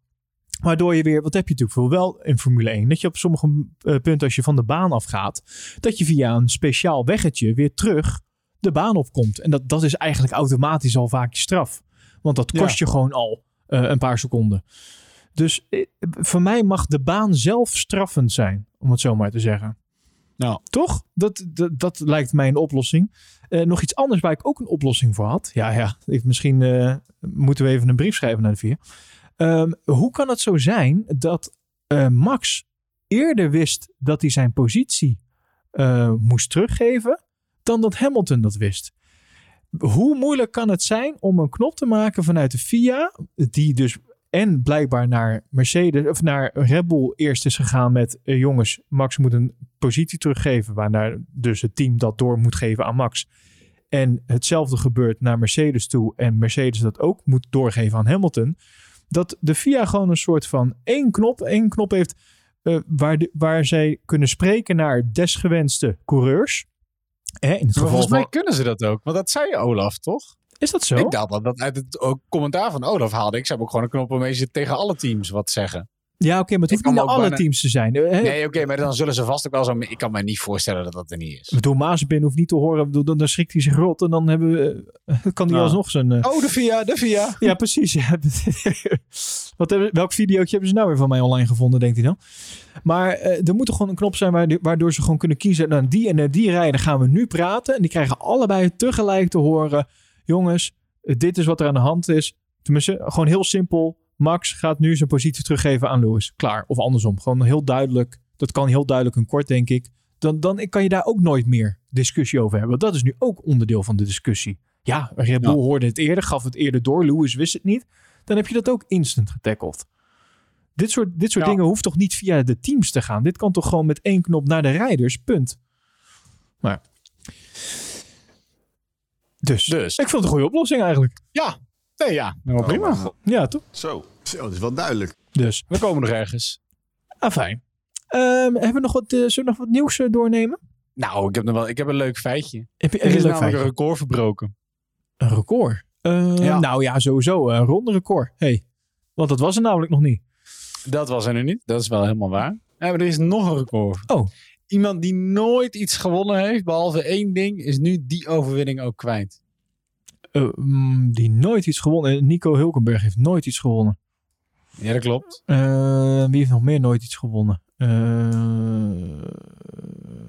S5: Waardoor je weer, wat heb je natuurlijk wel in Formule 1, dat je op sommige eh, punten als je van de baan afgaat, dat je via een speciaal weggetje weer terug de baan opkomt. En dat, dat is eigenlijk automatisch al vaak je straf. Want dat kost je gewoon al eh, een paar seconden. Dus eh, voor mij mag de baan zelf straffend zijn, om het zo maar te zeggen.
S6: Nou.
S5: Toch? Dat, dat, dat lijkt mij een oplossing. Eh, nog iets anders waar ik ook een oplossing voor had. Ja, ja. Ik, misschien eh, moeten we even een brief schrijven naar de vier. Ehm, hoe kan het zo zijn dat Max eerder wist dat hij zijn positie moest teruggeven dan dat Hamilton dat wist? Hoe moeilijk kan het zijn om een knop te maken vanuit de FIA, die dus en blijkbaar naar Mercedes of naar Red Bull eerst is gegaan met eh, jongens, Max moet een positie teruggeven, waarna dus het team dat door moet geven aan Max. En hetzelfde gebeurt naar Mercedes toe en Mercedes dat ook moet doorgeven aan Hamilton. Dat de FIA gewoon een soort van één knop, één knop heeft eh, waar, de, waar zij kunnen spreken naar desgewenste coureurs. Hè, in het geval
S6: volgens mij
S5: van,
S6: kunnen ze dat ook. Want dat zei Olaf, toch?
S5: Is dat zo?
S6: Ik dacht dat dat uit het commentaar van Olaf haalde. Ik zou ook gewoon een knop waarmee ze tegen alle teams wat zeggen.
S5: Ja, oké, maar het hoeft
S6: kan
S5: niet alle
S6: bijna-
S5: teams te zijn. Eh, hè,
S6: Nee, oké, maar dan zullen ze vast ook wel zo... Ik kan me niet voorstellen dat dat er niet is.
S5: Bedoel, Mazepin hoeft niet te horen, dan, dan schrikt hij zich rot en dan hebben we, eh, kan hij
S6: Ja.
S5: alsnog zijn... eh,
S6: Oh, de VIA, de VIA.
S5: Ja, precies. Ja. Wat hebben, welk videootje hebben ze nou weer van mij online gevonden, denkt hij dan? Maar eh, er moet toch gewoon een knop zijn waar- waardoor ze gewoon kunnen kiezen. Nou, die en die rijden gaan we nu praten. En die krijgen allebei tegelijk te horen. Jongens, dit is wat er aan de hand is. Tenminste, gewoon heel simpel. Max gaat nu zijn positie teruggeven aan Lewis. Klaar. Of andersom. Gewoon heel duidelijk. Dat kan heel duidelijk en kort, denk ik. Dan, dan kan je daar ook nooit meer discussie over hebben. Want dat is nu ook onderdeel van de discussie. Ja, Red Bull hoorde het eerder, gaf het eerder door. Lewis wist het niet. Dan heb je dat ook instant getackled. Dit soort, dit soort
S6: Ja.
S5: dingen hoeft toch niet via de teams te gaan? Dit kan toch gewoon met één knop naar de rijders, punt. Maar. Dus.
S6: Dus.
S5: Ik vond het een goede oplossing eigenlijk.
S6: Ja, nee, ja. Nou, prima.
S5: Ja, toch?
S8: Zo. Zo, dat is wel duidelijk.
S5: Dus.
S6: We komen nog ergens.
S5: Ah, fijn. Ehm, hebben we nog wat, eh, zullen we nog wat nieuws eh, doornemen?
S6: Nou, ik heb, nog wel, ik heb een leuk feitje.
S5: Heb je
S6: Er
S5: een
S6: is
S5: leuk
S6: namelijk
S5: feitje?
S6: een record verbroken.
S5: Een record? Eh,
S6: Ja.
S5: Nou ja, sowieso. Een ronde record. Hey. Want dat was er namelijk nog niet.
S6: Dat was er nu niet. Dat is wel helemaal waar. Ja, maar er is nog een record.
S5: Oh.
S6: Iemand die nooit iets gewonnen heeft, behalve één ding, is nu die overwinning ook kwijt.
S5: Eh, mm, die nooit iets gewonnen. Nico Hulkenberg heeft nooit iets gewonnen.
S6: Ja, dat klopt.
S5: Eh, wie heeft nog meer nooit iets gewonnen? Eh,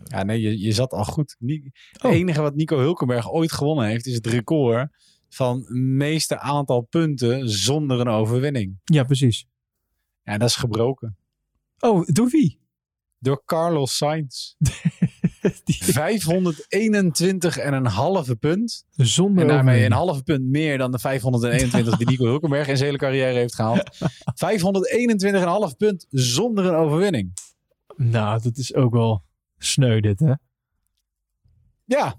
S6: Ja, nee, je, je zat al goed. Het
S5: Oh.
S6: enige wat Nico Hulkenberg ooit gewonnen heeft, is het record van meeste aantal punten zonder een overwinning.
S5: ja, precies.
S6: Ja, dat is gebroken.
S5: Oh, door wie?
S6: Door Carlos Sainz.
S5: Die
S6: 521,5 punt.
S5: zonder
S6: En daarmee een halve punt meer dan de 521 die Nico Hulkenberg in zijn hele carrière heeft gehaald. 521,5 punt zonder een overwinning.
S5: Nou, dat is ook wel sneu dit, hè?
S6: Ja,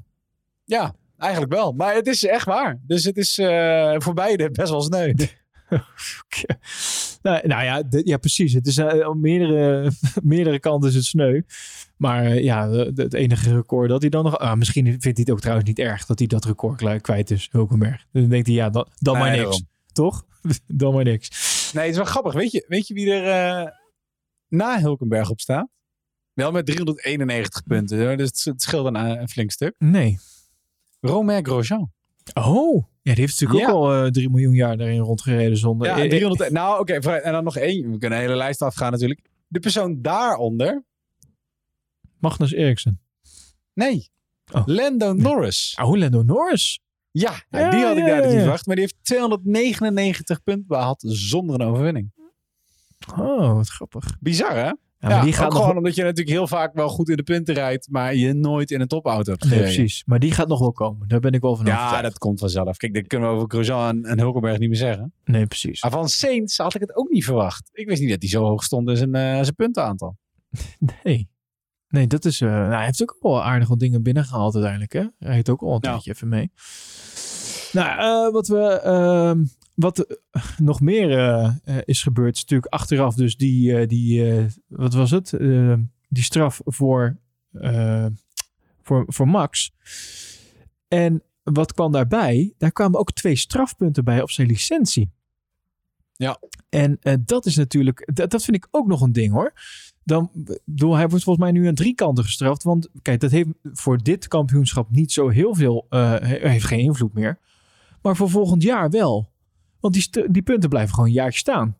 S6: ja, eigenlijk wel. Maar het is echt waar. Dus het is eh, voor beide best wel sneu.
S5: Nou, nou ja, de- ja, precies. Het is op meerdere, meerdere kanten is het sneu. Maar eh, ja, de- de- het enige record dat hij dan nog... Ah, misschien vindt hij het ook trouwens niet erg dat hij dat record kwijt- is, Hulkenberg. Dus dan denkt hij, ja, dan, dan maar niks.
S6: daarom.
S5: Toch? dan maar niks.
S6: Nee, het is wel grappig. Weet je, weet je wie er eh, na Hulkenberg op staat? Wel met 391 punten. Dus het, het scheelt een, een flink stuk.
S5: Nee.
S6: Romain Grosjean.
S5: Oh, ja, die heeft natuurlijk
S6: Ja.
S5: ook al eh 3 miljoen jaar daarin rondgereden zonder...
S6: Ja,
S5: Eh, eh,
S6: 300, nou, oké. en dan nog één. We kunnen een hele lijst afgaan natuurlijk. De persoon daaronder.
S5: Magnus Eriksen.
S6: Nee.
S5: Oh.
S6: Lando Norris.
S5: Oh, Lando Norris.
S6: Ja,
S5: Ja,
S6: die had ik daar niet verwacht. Maar die heeft 299 punten behaald zonder een overwinning.
S5: Oh, wat grappig.
S6: Bizar, hè?
S5: Ja, maar die gaat
S6: ook
S5: nog...
S6: gewoon omdat je natuurlijk heel vaak wel goed in de punten rijdt, maar je nooit in een topauto hebt
S5: Nee, precies. Maar die gaat nog wel komen. Daar ben ik wel van
S6: Ja,
S5: overtuigd.
S6: dat komt vanzelf. Kijk, dat kunnen we over Grosjean en, en Hulkenberg niet meer zeggen.
S5: Nee, precies.
S6: Maar van Saints had ik het ook niet verwacht. Ik wist niet dat hij zo hoog stond in zijn, eh, zijn puntenaantal.
S5: Nee. Nee, dat is... eh, nou, hij heeft ook wel aardig wat dingen binnengehaald uiteindelijk, hè? Hij heeft ook al een tijdje even mee. Nou, eh, wat we... wat eh, nog meer eh, eh, is gebeurd, is natuurlijk achteraf dus die... die wat was het? Die straf voor, voor, voor Max. En wat kwam daarbij? Daar kwamen ook twee strafpunten bij op zijn licentie.
S6: Ja.
S5: En dat is natuurlijk, dat, dat vind ik ook nog een ding hoor. Dan, bedoel, hij wordt volgens mij nu aan drie kanten gestraft. Want kijk, dat heeft voor dit kampioenschap niet zo heel veel, he- heeft geen invloed meer. Maar voor volgend jaar wel. Want die, die punten blijven gewoon een jaartje staan.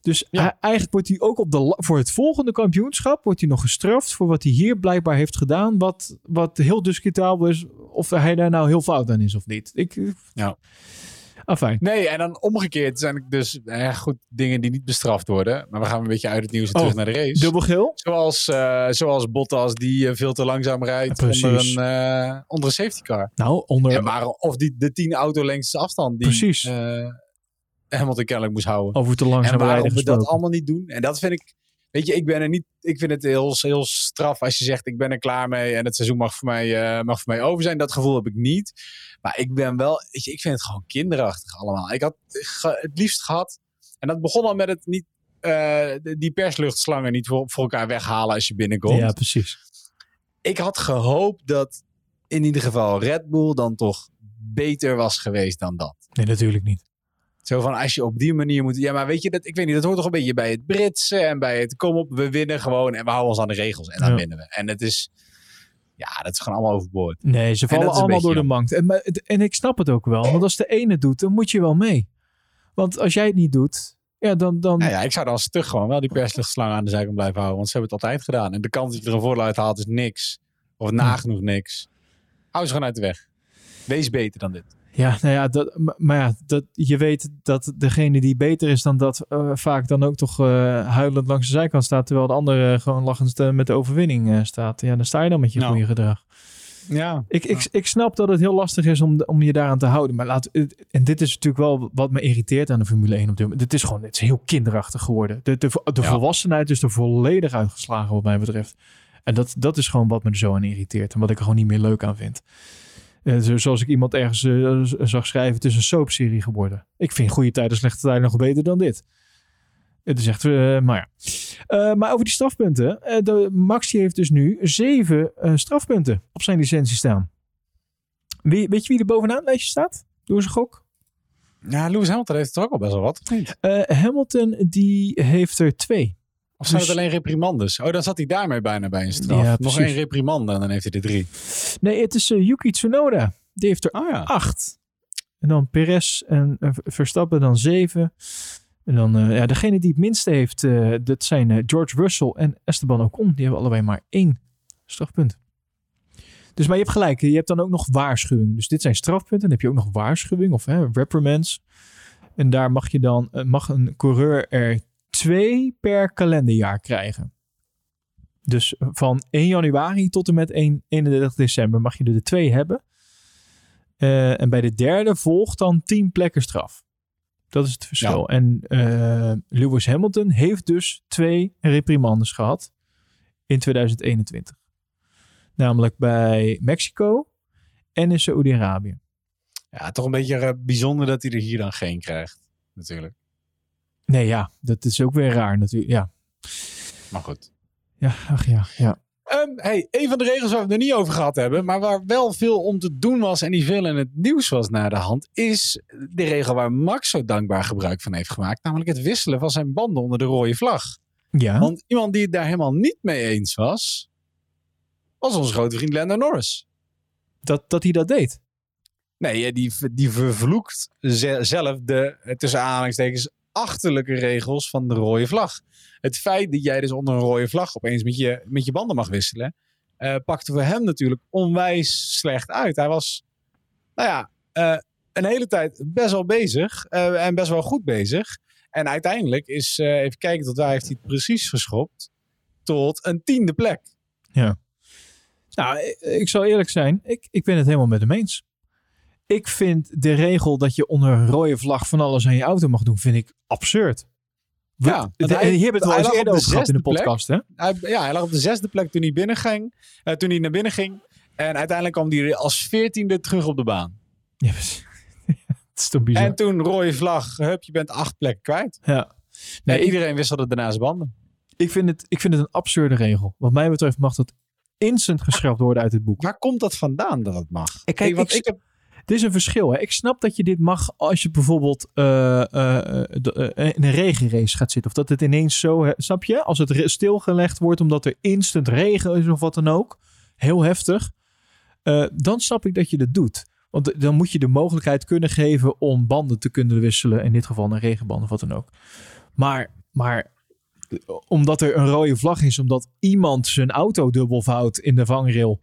S5: Dus eigenlijk wordt hij ook op de, voor het volgende kampioenschap wordt hij nog gestraft voor wat hij hier blijkbaar heeft gedaan. Wat, wat heel discutabel is of hij daar nou heel fout aan is of niet. Ik,
S6: Ja.
S5: Afijn.
S6: Nee, en dan omgekeerd zijn het dus eh, goed dingen die niet bestraft worden. Maar we gaan een beetje uit het nieuws en
S5: Oh,
S6: terug naar de race.
S5: Dubbel geel?
S6: Zoals, eh, zoals Bottas die eh, veel te langzaam rijdt onder een, onder een safety car.
S5: Nou, onder...
S6: Ja, maar of die, de 10 autolengtes afstand die
S5: Precies.
S6: eh, Hamilton kennelijk moest houden.
S5: Over te langzaam
S6: en waarom
S5: rijden
S6: we dat allemaal niet doen. En dat vind ik, weet je, ik ben er niet, ik vind het heel, heel straf als je zegt ik ben er klaar mee en het seizoen mag voor mij, eh, mag voor mij over zijn. Dat gevoel heb ik niet. Maar ik ben wel, weet je, ik vind het gewoon kinderachtig allemaal. Ik had ge- het liefst gehad, en dat begon al met het niet, eh, die persluchtslangen niet voor, voor elkaar weghalen als je binnenkomt.
S5: Ja, precies.
S6: Ik had gehoopt dat in ieder geval Red Bull dan toch beter was geweest dan dat.
S5: Nee, natuurlijk niet.
S6: Zo van als je op die manier moet. Ja, maar weet je, dat, ik weet niet, dat hoort toch een beetje bij het Britse en bij het kom op, we winnen gewoon en we houden ons aan de regels en dan
S5: Ja.
S6: winnen we. En het is, ja, dat is gewoon allemaal overboord.
S5: Nee, ze
S6: En
S5: vallen allemaal door de mankt. En, en ik snap het ook wel. Want als de ene doet, dan moet je wel mee. Want als jij het niet doet, ja, dan... dan
S6: Nou ja, ik zou dan stug gewoon wel die perslichtslang aan de zijkant blijven houden, want ze hebben het altijd gedaan. En de kans dat je er een voordeel uit haalt is niks. Of nagenoeg niks. Hou ze gewoon uit de weg. Wees beter dan dit.
S5: Ja, nou ja, dat, maar- ja, dat, je weet dat degene die beter is dan dat eh, vaak dan ook toch eh, huilend langs de zijkant staat, terwijl de andere gewoon lachend eh, met de overwinning staat. Ja, dan sta je dan met je
S6: Nou.
S5: goede gedrag.
S6: Ja.
S5: Ik, ik, ik snap dat het heel lastig is om, om je daaraan te houden. Maar laat, en dit is natuurlijk wel wat me irriteert aan de Formule 1 op dit moment. Dit is gewoon het is heel kinderachtig geworden. De, de, de
S6: Ja.
S5: volwassenheid is er volledig uitgeslagen wat mij betreft. En dat, dat is gewoon wat me er zo aan irriteert. En wat ik er gewoon niet meer leuk aan vind. Eh, zo- zoals ik iemand ergens eh, zag schrijven, het is een soapserie geworden. Ik vind goede tijden, slechte tijden nog beter dan dit. Het is echt, eh, maar ja. Maar over die strafpunten. de, Max die heeft dus nu zeven strafpunten op zijn licentie staan. Wie, weet je wie er bovenaan het lijstje staat? Doe eens een gok.
S6: Ja, Lewis Hamilton heeft er ook al best wel wat.
S5: Hamilton die heeft er twee.
S6: Of zijn
S5: Dus-
S6: het alleen reprimandes? Oh, dan zat hij daarmee bijna bij een straf.
S5: Ja,
S6: Nog één reprimande en dan heeft hij er drie.
S5: Nee, het is eh, Yuki Tsunoda. Die heeft er
S6: Oh ja.
S5: acht. En dan Perez en eh, Verstappen dan zeven. En dan eh, ja, degene die het minste heeft, dat zijn George Russell en Esteban Ocon. Die hebben allebei maar één strafpunt. Dus maar je hebt gelijk, je hebt dan ook nog waarschuwing. Dus dit zijn strafpunten. Dan heb je ook nog waarschuwing of hè, reprimands. En daar mag je dan, mag een coureur er twee per kalenderjaar krijgen. Dus van 1 januari tot en met 1, 31 december mag je er de twee hebben. Eh, en bij de derde volgt dan 10 plekken straf. Dat is het verschil. En eh, Lewis Hamilton heeft dus twee reprimandes gehad in 2021. Namelijk bij Mexico en in Saoedi-Arabië.
S6: Ja, toch een beetje eh, bijzonder dat hij er hier dan geen krijgt. Natuurlijk.
S5: Nee, ja, dat is ook weer raar natuurlijk. Ja,
S6: Maar goed.
S5: ja ach ja, ja.
S6: Ehm, hey, een van de regels waar we het er niet over gehad hebben, maar waar wel veel om te doen was en die veel in het nieuws was na de hand, is de regel waar Max zo dankbaar gebruik van heeft gemaakt, namelijk het wisselen van zijn banden onder de rode vlag.
S5: Ja,
S6: Want iemand die het daar helemaal niet mee eens was, was onze grote vriend Lando Norris.
S5: dat, dat hij dat deed.
S6: Nee, die, die vervloekt ze- zelf de, tussen aanhalingstekens, achterlijke regels van de rode vlag. Het feit dat jij dus onder een rode vlag opeens met je, met je banden mag wisselen, eh, pakte voor hem natuurlijk onwijs slecht uit. Hij was, nou ja, eh, een hele tijd best wel bezig eh, en best wel goed bezig. En uiteindelijk is, even kijken tot waar heeft hij het precies geschopt, tot een tiende plek.
S5: Nou, ik, ik zal eerlijk zijn, ik, ik ben het helemaal met hem eens. Ik vind de regel dat je onder een rode vlag van alles aan je auto mag doen, vind ik absurd.
S6: Ja,
S5: de-
S6: hij-
S5: en hier hebben we het al eens eerder
S6: de
S5: over gehad in de
S6: plek.
S5: podcast, hè?
S6: Hij, ja, hij lag op de zesde plek toen hij binnenging. eh, toen hij naar binnen ging. En uiteindelijk kwam hij als veertiende terug op de baan.
S5: Ja, is toch bizar.
S6: En toen rode vlag, hup, je bent acht plekken kwijt.
S5: ja.
S6: Nee,
S5: ik,
S6: iedereen wisselde daarna zijn banden.
S5: ik, vind het, ik vind het een absurde regel. Wat mij betreft mag dat instant geschrapt worden uit het boek.
S6: Waar komt dat vandaan dat het mag?
S5: En kijk,
S6: Hey, want
S5: ik-
S6: ik heb,
S5: Het is een verschil. Hè? Ik snap dat je dit mag als je bijvoorbeeld eh, eh, eh, in een regenrace gaat zitten. Of dat het ineens zo... Snap je? Als het stilgelegd wordt omdat er instant regen is of wat dan ook. Heel heftig. dan snap ik dat je dat doet. Want dan moet je de mogelijkheid kunnen geven om banden te kunnen wisselen. In dit geval naar regenbanden of wat dan ook. Maar, maar omdat er een rode vlag is, omdat iemand zijn auto dubbel vouwt in de vangrail.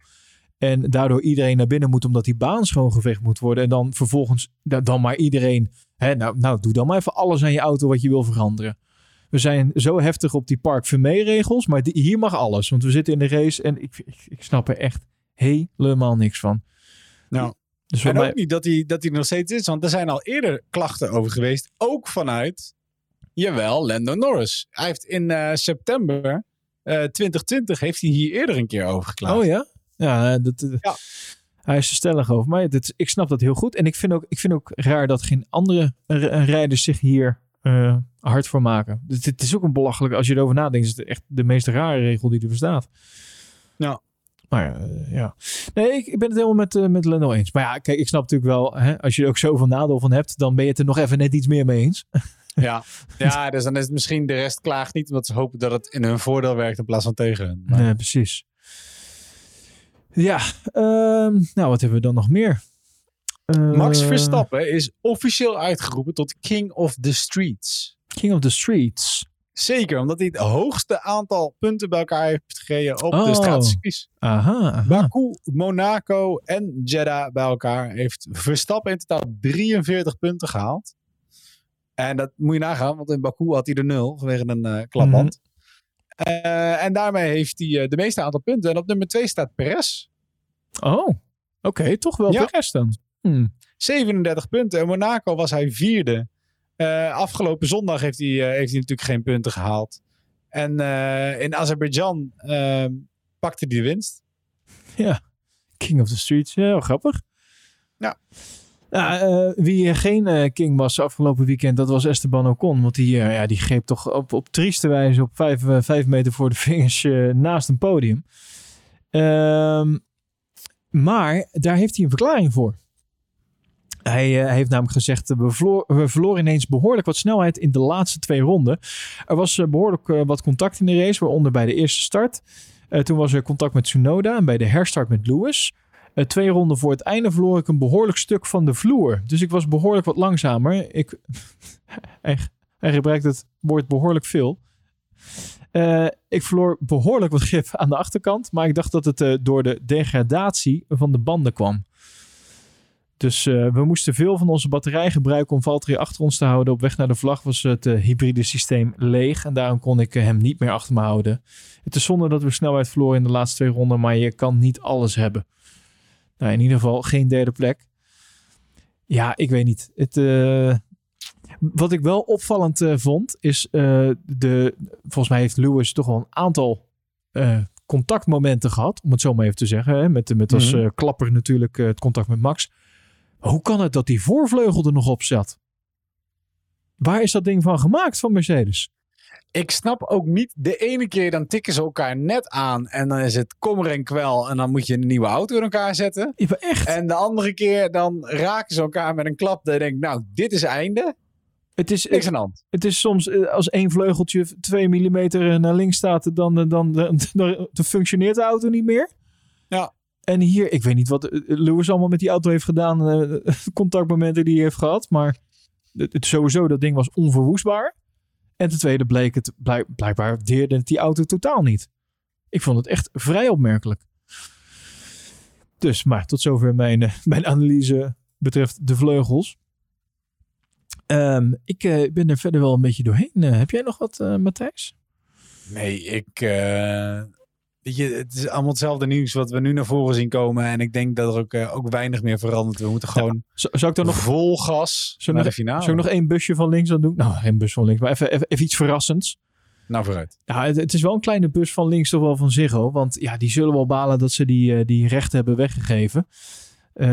S5: En daardoor iedereen naar binnen moet omdat die baan schoongeveegd moet worden. En dan vervolgens da- dan maar iedereen. Hè, nou, nou, doe dan maar even alles aan je auto wat je wil veranderen. We zijn zo heftig op die Park regels. Maar die, hier mag alles. Want we zitten in de race en ik, ik, ik snap er echt helemaal niks van.
S6: Nou,
S5: dus
S6: en
S5: mij,
S6: ook niet dat hij, dat nog steeds is. Want er zijn al eerder klachten over geweest. Ook vanuit, jawel, Lando Norris. Hij heeft in eh, september eh, 2020 heeft hij hier eerder een keer over geklaagd.
S5: Oh ja? Ja, dat, eh,
S6: Ja.
S5: hij is er stellig over. Maar dit, ik snap dat heel goed. En ik vind ook, ik vind ook raar dat geen andere r- rijders zich hier eh, hard voor maken. Dus het is ook een belachelijk, als je erover nadenkt, is het echt de meest rare regel die er bestaat.
S6: Ja.
S5: Maar eh, ja. Nee, ik, ik ben het helemaal met, eh, met Leno eens. Maar ja, kijk, ik snap natuurlijk wel, hè, als je er ook zoveel nadeel van hebt, dan ben je het er nog even net iets meer mee eens.
S6: Ja. ja, dus dan is het misschien de rest klaagt niet. Omdat ze hopen dat het in hun voordeel werkt in plaats van tegen. Maar-
S5: Nee, precies. Ja, ehm, nou wat hebben we dan nog meer?
S6: Max
S5: Eh,
S6: Verstappen is officieel uitgeroepen tot King of the Streets.
S5: King of the Streets.
S6: Zeker, omdat hij het hoogste aantal punten bij elkaar heeft gereden op
S5: Oh.
S6: de straatcircuits.
S5: Aha, aha.
S6: Baku, Monaco en Jeddah bij elkaar heeft Verstappen in totaal 43 punten gehaald. En dat moet je nagaan, want in Baku had hij er nul vanwege een eh klapband. Eh, en daarmee heeft hij eh, de meeste aantal punten. En op nummer 2 staat Perez.
S5: Oh, oké, toch wel
S6: Ja.
S5: de rest dan. Hmm.
S6: 37 punten. In Monaco was hij vierde. Eh, afgelopen zondag heeft hij, heeft hij natuurlijk geen punten gehaald. En in Azerbeidzjan eh, pakte hij de winst.
S5: King of the Streets, ja, grappig.
S6: Ja.
S5: Eh, wie geen eh, king was afgelopen weekend, dat was Esteban Ocon. Want die, eh, ja, die greep toch op, op trieste wijze op vijf, eh, vijf meter voor de eh, naast een podium. Ehm, maar daar heeft hij een verklaring voor. Hij, eh, heeft namelijk gezegd, eh, we, we verloren ineens behoorlijk wat snelheid in de laatste twee ronden. Er was eh, behoorlijk eh, wat contact in de race, waaronder bij de eerste start. Eh, toen was er contact met Tsunoda en bij de herstart met Lewis. Eh, twee ronden voor het einde verloor ik een behoorlijk stuk van de vloer. Dus ik was behoorlijk wat langzamer. Ik, hij, gebruikt het woord behoorlijk veel. Eh, ik verloor behoorlijk wat grip aan de achterkant. Maar ik dacht dat het eh, door de degradatie van de banden kwam. Dus we moesten veel van onze batterij gebruiken om Valtteri achter ons te houden. Op weg naar de vlag was het hybride systeem leeg. En daarom kon ik hem niet meer achter me houden. Het is zonde dat we snelheid verloren in de laatste twee ronden. Maar je kan niet alles hebben. Nou, in ieder geval geen derde plek. Ja, ik weet niet. Het, eh, wat ik wel opvallend eh, vond, is eh, de. Volgens mij heeft Lewis toch wel een aantal contactmomenten gehad, om het zo maar even te zeggen. Hè? Met, met als
S6: Mhm.
S5: klapper natuurlijk het contact met Max. Hoe kan het dat die voorvleugel er nog op zat? Waar is dat ding van gemaakt van Mercedes?
S6: Ik snap ook niet, de ene keer dan tikken ze elkaar net aan en dan is het kommer en kwel en dan moet je een nieuwe auto in elkaar zetten.
S5: Ja, echt.
S6: En de andere keer dan raken ze elkaar met een klap dat je denkt, nou, dit is einde.
S5: Het is,
S6: Niks aan hand.
S5: Het is soms eh, als één vleugeltje 2 mm naar links staat, dan, dan, dan, dan, dan functioneert de auto niet meer.
S6: Ja.
S5: En hier, ik weet niet wat eh, Lewis allemaal met die auto heeft gedaan, eh, contactmomenten die hij heeft gehad, maar het- sowieso, dat ding was onverwoestbaar. En ten tweede bleek het, blijk, blijkbaar deerde het die auto totaal niet. Ik vond het echt vrij opmerkelijk. Dus, maar tot zover mijn, eh, mijn analyse betreft de vleugels. Ehm, ik eh, ben er verder wel een beetje doorheen. Eh, heb jij nog wat, eh, Matthijs?
S6: Nee, ik. Weet je, het is allemaal hetzelfde nieuws wat we nu naar voren zien komen. En ik denk dat er ook, eh, ook weinig meer verandert. We moeten gewoon
S5: zou ik dan nog,
S6: vol gas
S5: zou
S6: naar
S5: nog,
S6: de finale.
S5: zou ik nog één busje van links aan doen? Nou, geen bus van links, maar even, even, even iets verrassends.
S6: Nou, vooruit.
S5: Ja, het, het is wel een kleine bus van links toch wel van Ziggo. Want ja, die zullen wel balen dat ze die, eh, die rechten hebben weggegeven. Eh,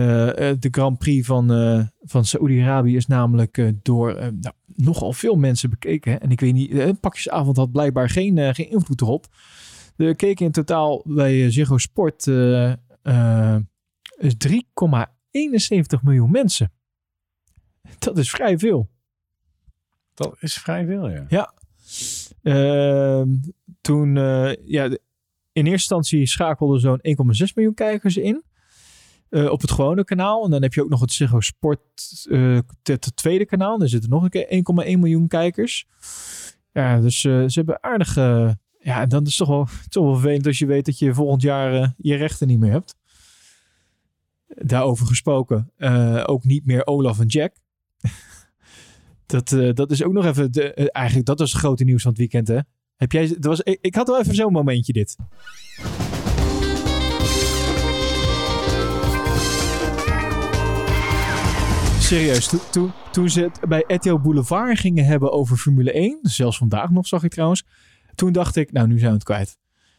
S5: de Grand Prix van, eh van Saoedi-Arabië is namelijk door nou, nogal veel mensen bekeken. hè. En ik weet niet, pakjesavond had blijkbaar geen, geen invloed erop. Er keken in totaal bij eh, Ziggo Sport eh, is 3,71 miljoen mensen. Dat is vrij veel.
S6: Dat is vrij veel, ja.
S5: Ja. Ehm, toen, eh, ja, in eerste instantie schakelde zo'n 1,6 miljoen kijkers in. eh, op het gewone kanaal. En dan heb je ook nog het Ziggo Sport, eh, het, tweede kanaal. Daar zitten nog een keer 1,1 miljoen kijkers. Ja, dus ze hebben aardig... ja, en dan is het toch wel, toch wel vervelend als je weet dat je volgend jaar eh, je rechten niet meer hebt. Daarover gesproken. eh, ook niet meer Olaf en Jack. Dat, eh, dat is ook nog even. De, eigenlijk, dat was het grote nieuws van het weekend, hè? Heb jij. Dat was, ik, ik had wel even zo'n momentje, dit. Serieus, to- to- toen ze het bij RTL Boulevard gingen hebben over Formule 1, zelfs vandaag nog zag ik trouwens, toen dacht ik, nou nu zijn we het kwijt.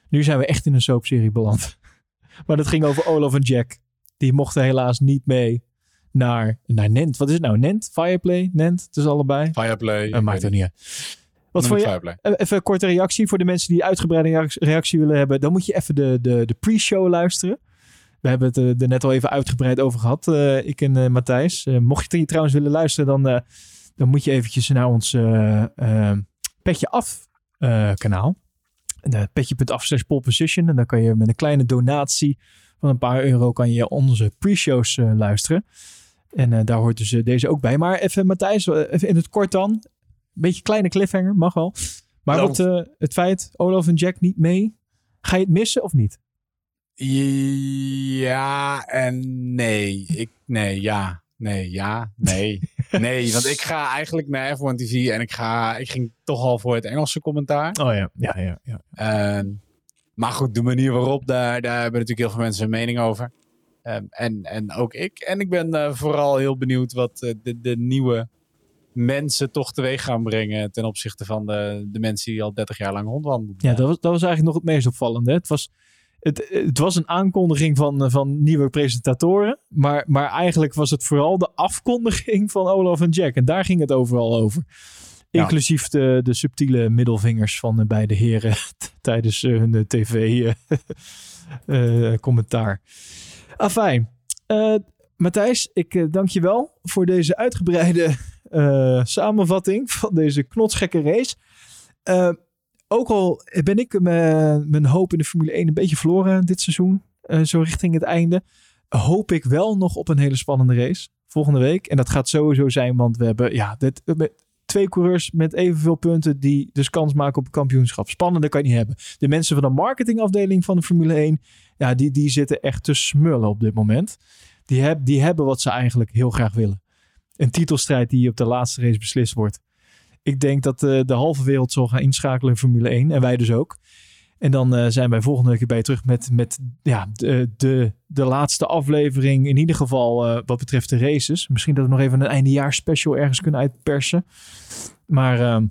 S5: Nu zijn we echt in een soapserie beland. Maar dat ging over Olaf en Jack. Die mochten helaas niet mee naar, naar Nent. Wat is het nou? Nent? Fireplay? Nent? Het is allebei.
S6: Fireplay.
S5: Uh, maakt er niet uit. Wat
S6: het
S5: je? Eh, Even een korte reactie voor de mensen die uitgebreide reac- reactie willen hebben. Dan moet je even de, de, de pre-show luisteren. We hebben het eh, er net al even uitgebreid over gehad, eh, ik en eh, Matthijs. Mocht je het hier trouwens willen luisteren, dan, dan moet je eventjes naar ons Petje Af eh, kanaal. Uh, Petje.af slash pole position. En dan kan je met een kleine donatie van een paar euro kan je onze pre-shows eh, luisteren. En eh, daar hoort dus eh, deze ook bij. Maar even Matthijs, eh, even in het kort dan. Een beetje kleine cliffhanger, mag wel. Maar
S6: Nou.
S5: wat, eh, het feit, Olaf en Jack niet mee. Ga je het missen of niet?
S6: Ja en nee. Ik, nee, ja. Nee, ja, nee. Nee, want ik ga eigenlijk naar F1 TV en ik, ga, ik ging toch al voor het Engelse commentaar.
S5: Oh ja, ja, ja. ja.
S6: Ehm, maar goed, de manier waarop, daar, daar hebben natuurlijk heel veel mensen een mening over. Ehm, en, en ook ik. En ik ben eh, vooral heel benieuwd wat eh, de, de nieuwe mensen toch teweeg gaan brengen ten opzichte van de, de mensen die al 30 jaar lang rondwandelen.
S5: Ja, dat was, dat was eigenlijk nog het meest opvallende. Het was, het, het was een aankondiging van, van nieuwe presentatoren. Maar, maar eigenlijk was het vooral de afkondiging van Olaf en Jack. En daar ging het overal over.
S6: Ja.
S5: Inclusief de, de subtiele middelvingers van de beide heren tijdens eh, hun tv-commentaar. Afijn. Eh, Matthijs, ik eh, dank je wel voor deze uitgebreide eh, samenvatting van deze knotsgekke race. Eh, ook al ben ik mijn hoop in de Formule 1 een beetje verloren dit seizoen, eh, zo richting het einde, hoop ik wel nog op een hele spannende race volgende week. En dat gaat sowieso zijn, want we hebben ja, dit, met twee coureurs met evenveel punten die dus kans maken op een kampioenschap. Spannender kan je niet hebben. De mensen van de marketingafdeling van de Formule 1, ja, die, die zitten echt te smullen op dit moment. Die, heb, die hebben wat ze eigenlijk heel graag willen. Een titelstrijd die op de laatste race beslist wordt. Ik denk dat eh, de halve wereld zal gaan inschakelen in Formule 1. En wij dus ook. En dan eh, zijn wij volgende week bij je terug met, met ja, de, de, de laatste aflevering. In ieder geval eh, wat betreft de races. Misschien dat we nog even een eindejaars special ergens kunnen uitpersen. Maar ehm,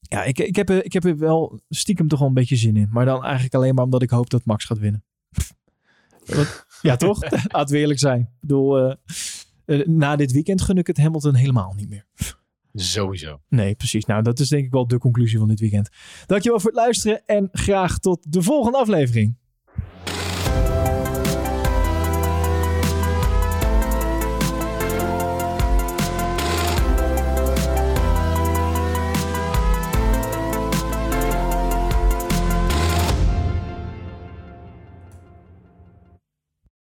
S5: ja, ik, ik, heb, er- ik heb er wel stiekem toch wel een beetje zin in. Maar dan eigenlijk alleen maar omdat ik hoop dat Max gaat winnen. Wat- ja, toch? Laten we eerlijk zijn. Ik bedoel, na dit weekend gun ik het Hamilton helemaal niet meer.
S6: Sowieso.
S5: Nee, precies. Nou, dat is denk ik wel de conclusie van dit weekend. Dankjewel voor het luisteren en graag tot de volgende aflevering.